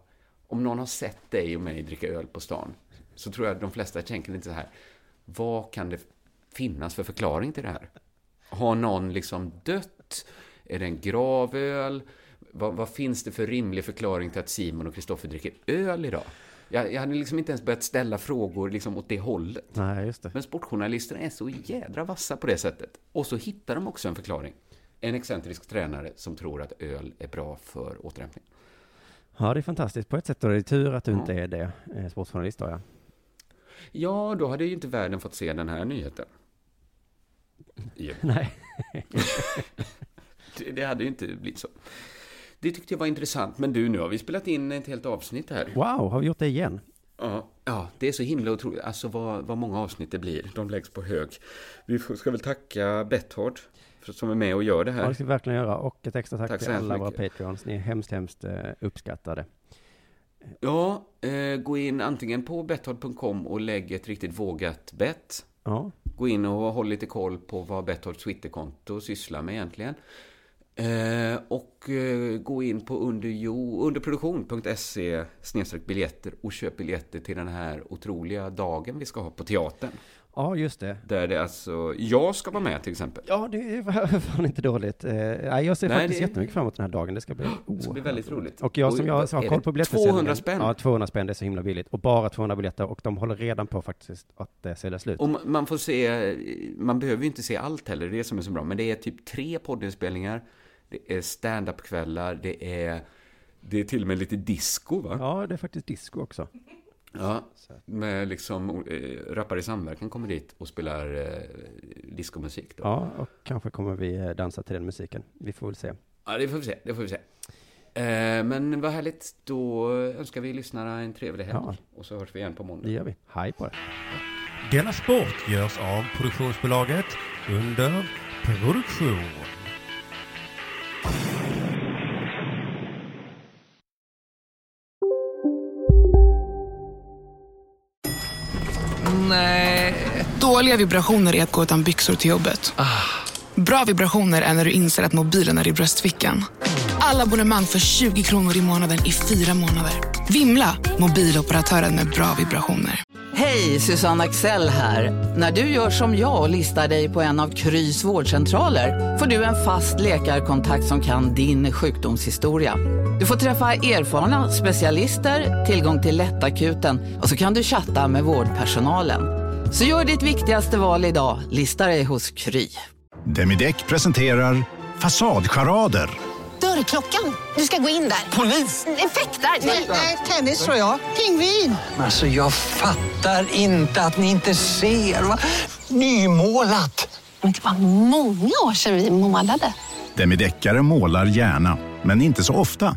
om någon har sett dig och mig dricka öl på stan, så tror jag att de flesta tänker lite så här, vad kan det finnas för förklaring till det här? Har någon liksom dött? Är det en gravöl? Vad, vad finns det för rimlig förklaring till att Simon och Kristoffer dricker öl idag? Jag, jag hade liksom inte ens börjat ställa frågor liksom åt det hållet. Nej, just det. Men sportjournalisterna är så jädra vassa på det sättet. Och så hittar de också en förklaring. En excentrisk tränare som tror att öl är bra för återhämtning. Ja, det är fantastiskt på ett sätt och det är tur att du inte är det, eh, sportjournalist då, ja. Ja, då hade ju inte världen fått se den här nyheten. Jo. <laughs> Nej. det, det hade ju inte blivit så. Det tyckte jag var intressant. Men du, nu har vi spelat in ett helt avsnitt här. Wow, har vi gjort det igen? Ja, ja det är så himla otroligt. Alltså vad, vad många avsnitt det blir. De läggs på hög. Vi ska väl tacka Betthard för- som är med och gör det Ja, här. det ska vi verkligen göra. Och ett extra tack, Tack till alla våra. Patreons. Ni är hemskt, hemskt eh, uppskattade. Ja, eh, gå in antingen på betthard.com och lägg ett riktigt vågat bett. Ja. Gå in och håll lite koll på vad Betthard Twitterkonto sysslar med egentligen. Eh, och eh, gå in på underjo, underproduktion.se biljetter och köp biljetter till den här otroliga dagen vi ska ha på teatern. Ja, just det. Där det alltså, jag ska vara med till exempel. Ja, det är <laughs> fan inte dåligt. Eh, jag ser Nej, faktiskt det- jättemycket fram emot den här dagen. Det ska bli <gasps> Det ska bli väldigt roligt. Och jag som jag har koll på biljettförsäljningen. 200 spänn? Ja, 200 spänn, det är så himla billigt. Och bara 200 biljetter och de håller redan på faktiskt att eh, sälja slut. Och ma- man får se, man behöver ju inte se allt heller, det är det som är så bra. Men det är typ tre poddinspelningar, det är stand-up-kvällar, det är, det är till och med lite disco va? Ja, det är faktiskt disco också. Ja, med liksom eh, rappare i samverkan kommer dit och spelar eh, diskomusik då. Ja, och kanske kommer vi eh, dansa till den musiken. Vi får väl se. Ja, det får vi se, det får vi se. Eh, men vad härligt, då önskar vi lyssnarna en trevlig helg. Ja. Och så hörs vi igen på måndag. Det gör vi. Hej på er. Denna sport görs av produktionsbolaget under produktion. Dåliga vibrationer är att gå utan byxor till jobbet. Bra vibrationer är när du inser att mobilen är i bröstfickan. Alla abonnemang för 20 kronor i månaden i fyra månader. Vimla! Mobiloperatören med bra vibrationer. Hej, Susanne Axel här. När du gör som jag och listar dig på en av Krys vårdcentraler får du en fast läkarkontakt som kan din sjukdomshistoria. Du får träffa erfarna specialister, tillgång till lättakuten och så kan du chatta med vårdpersonalen. Så gör ditt viktigaste val idag, listar dig hos Kry. Demideck presenterar Fasadcharader. Dörrklockan. Du ska gå in där. Polis? Effektar? Nej, tennis tror jag. Pingvin. Alltså jag fattar inte att ni inte ser. Va? Nymålat! Men det var många år sedan vi målade. Demideckare målar gärna, men inte så ofta.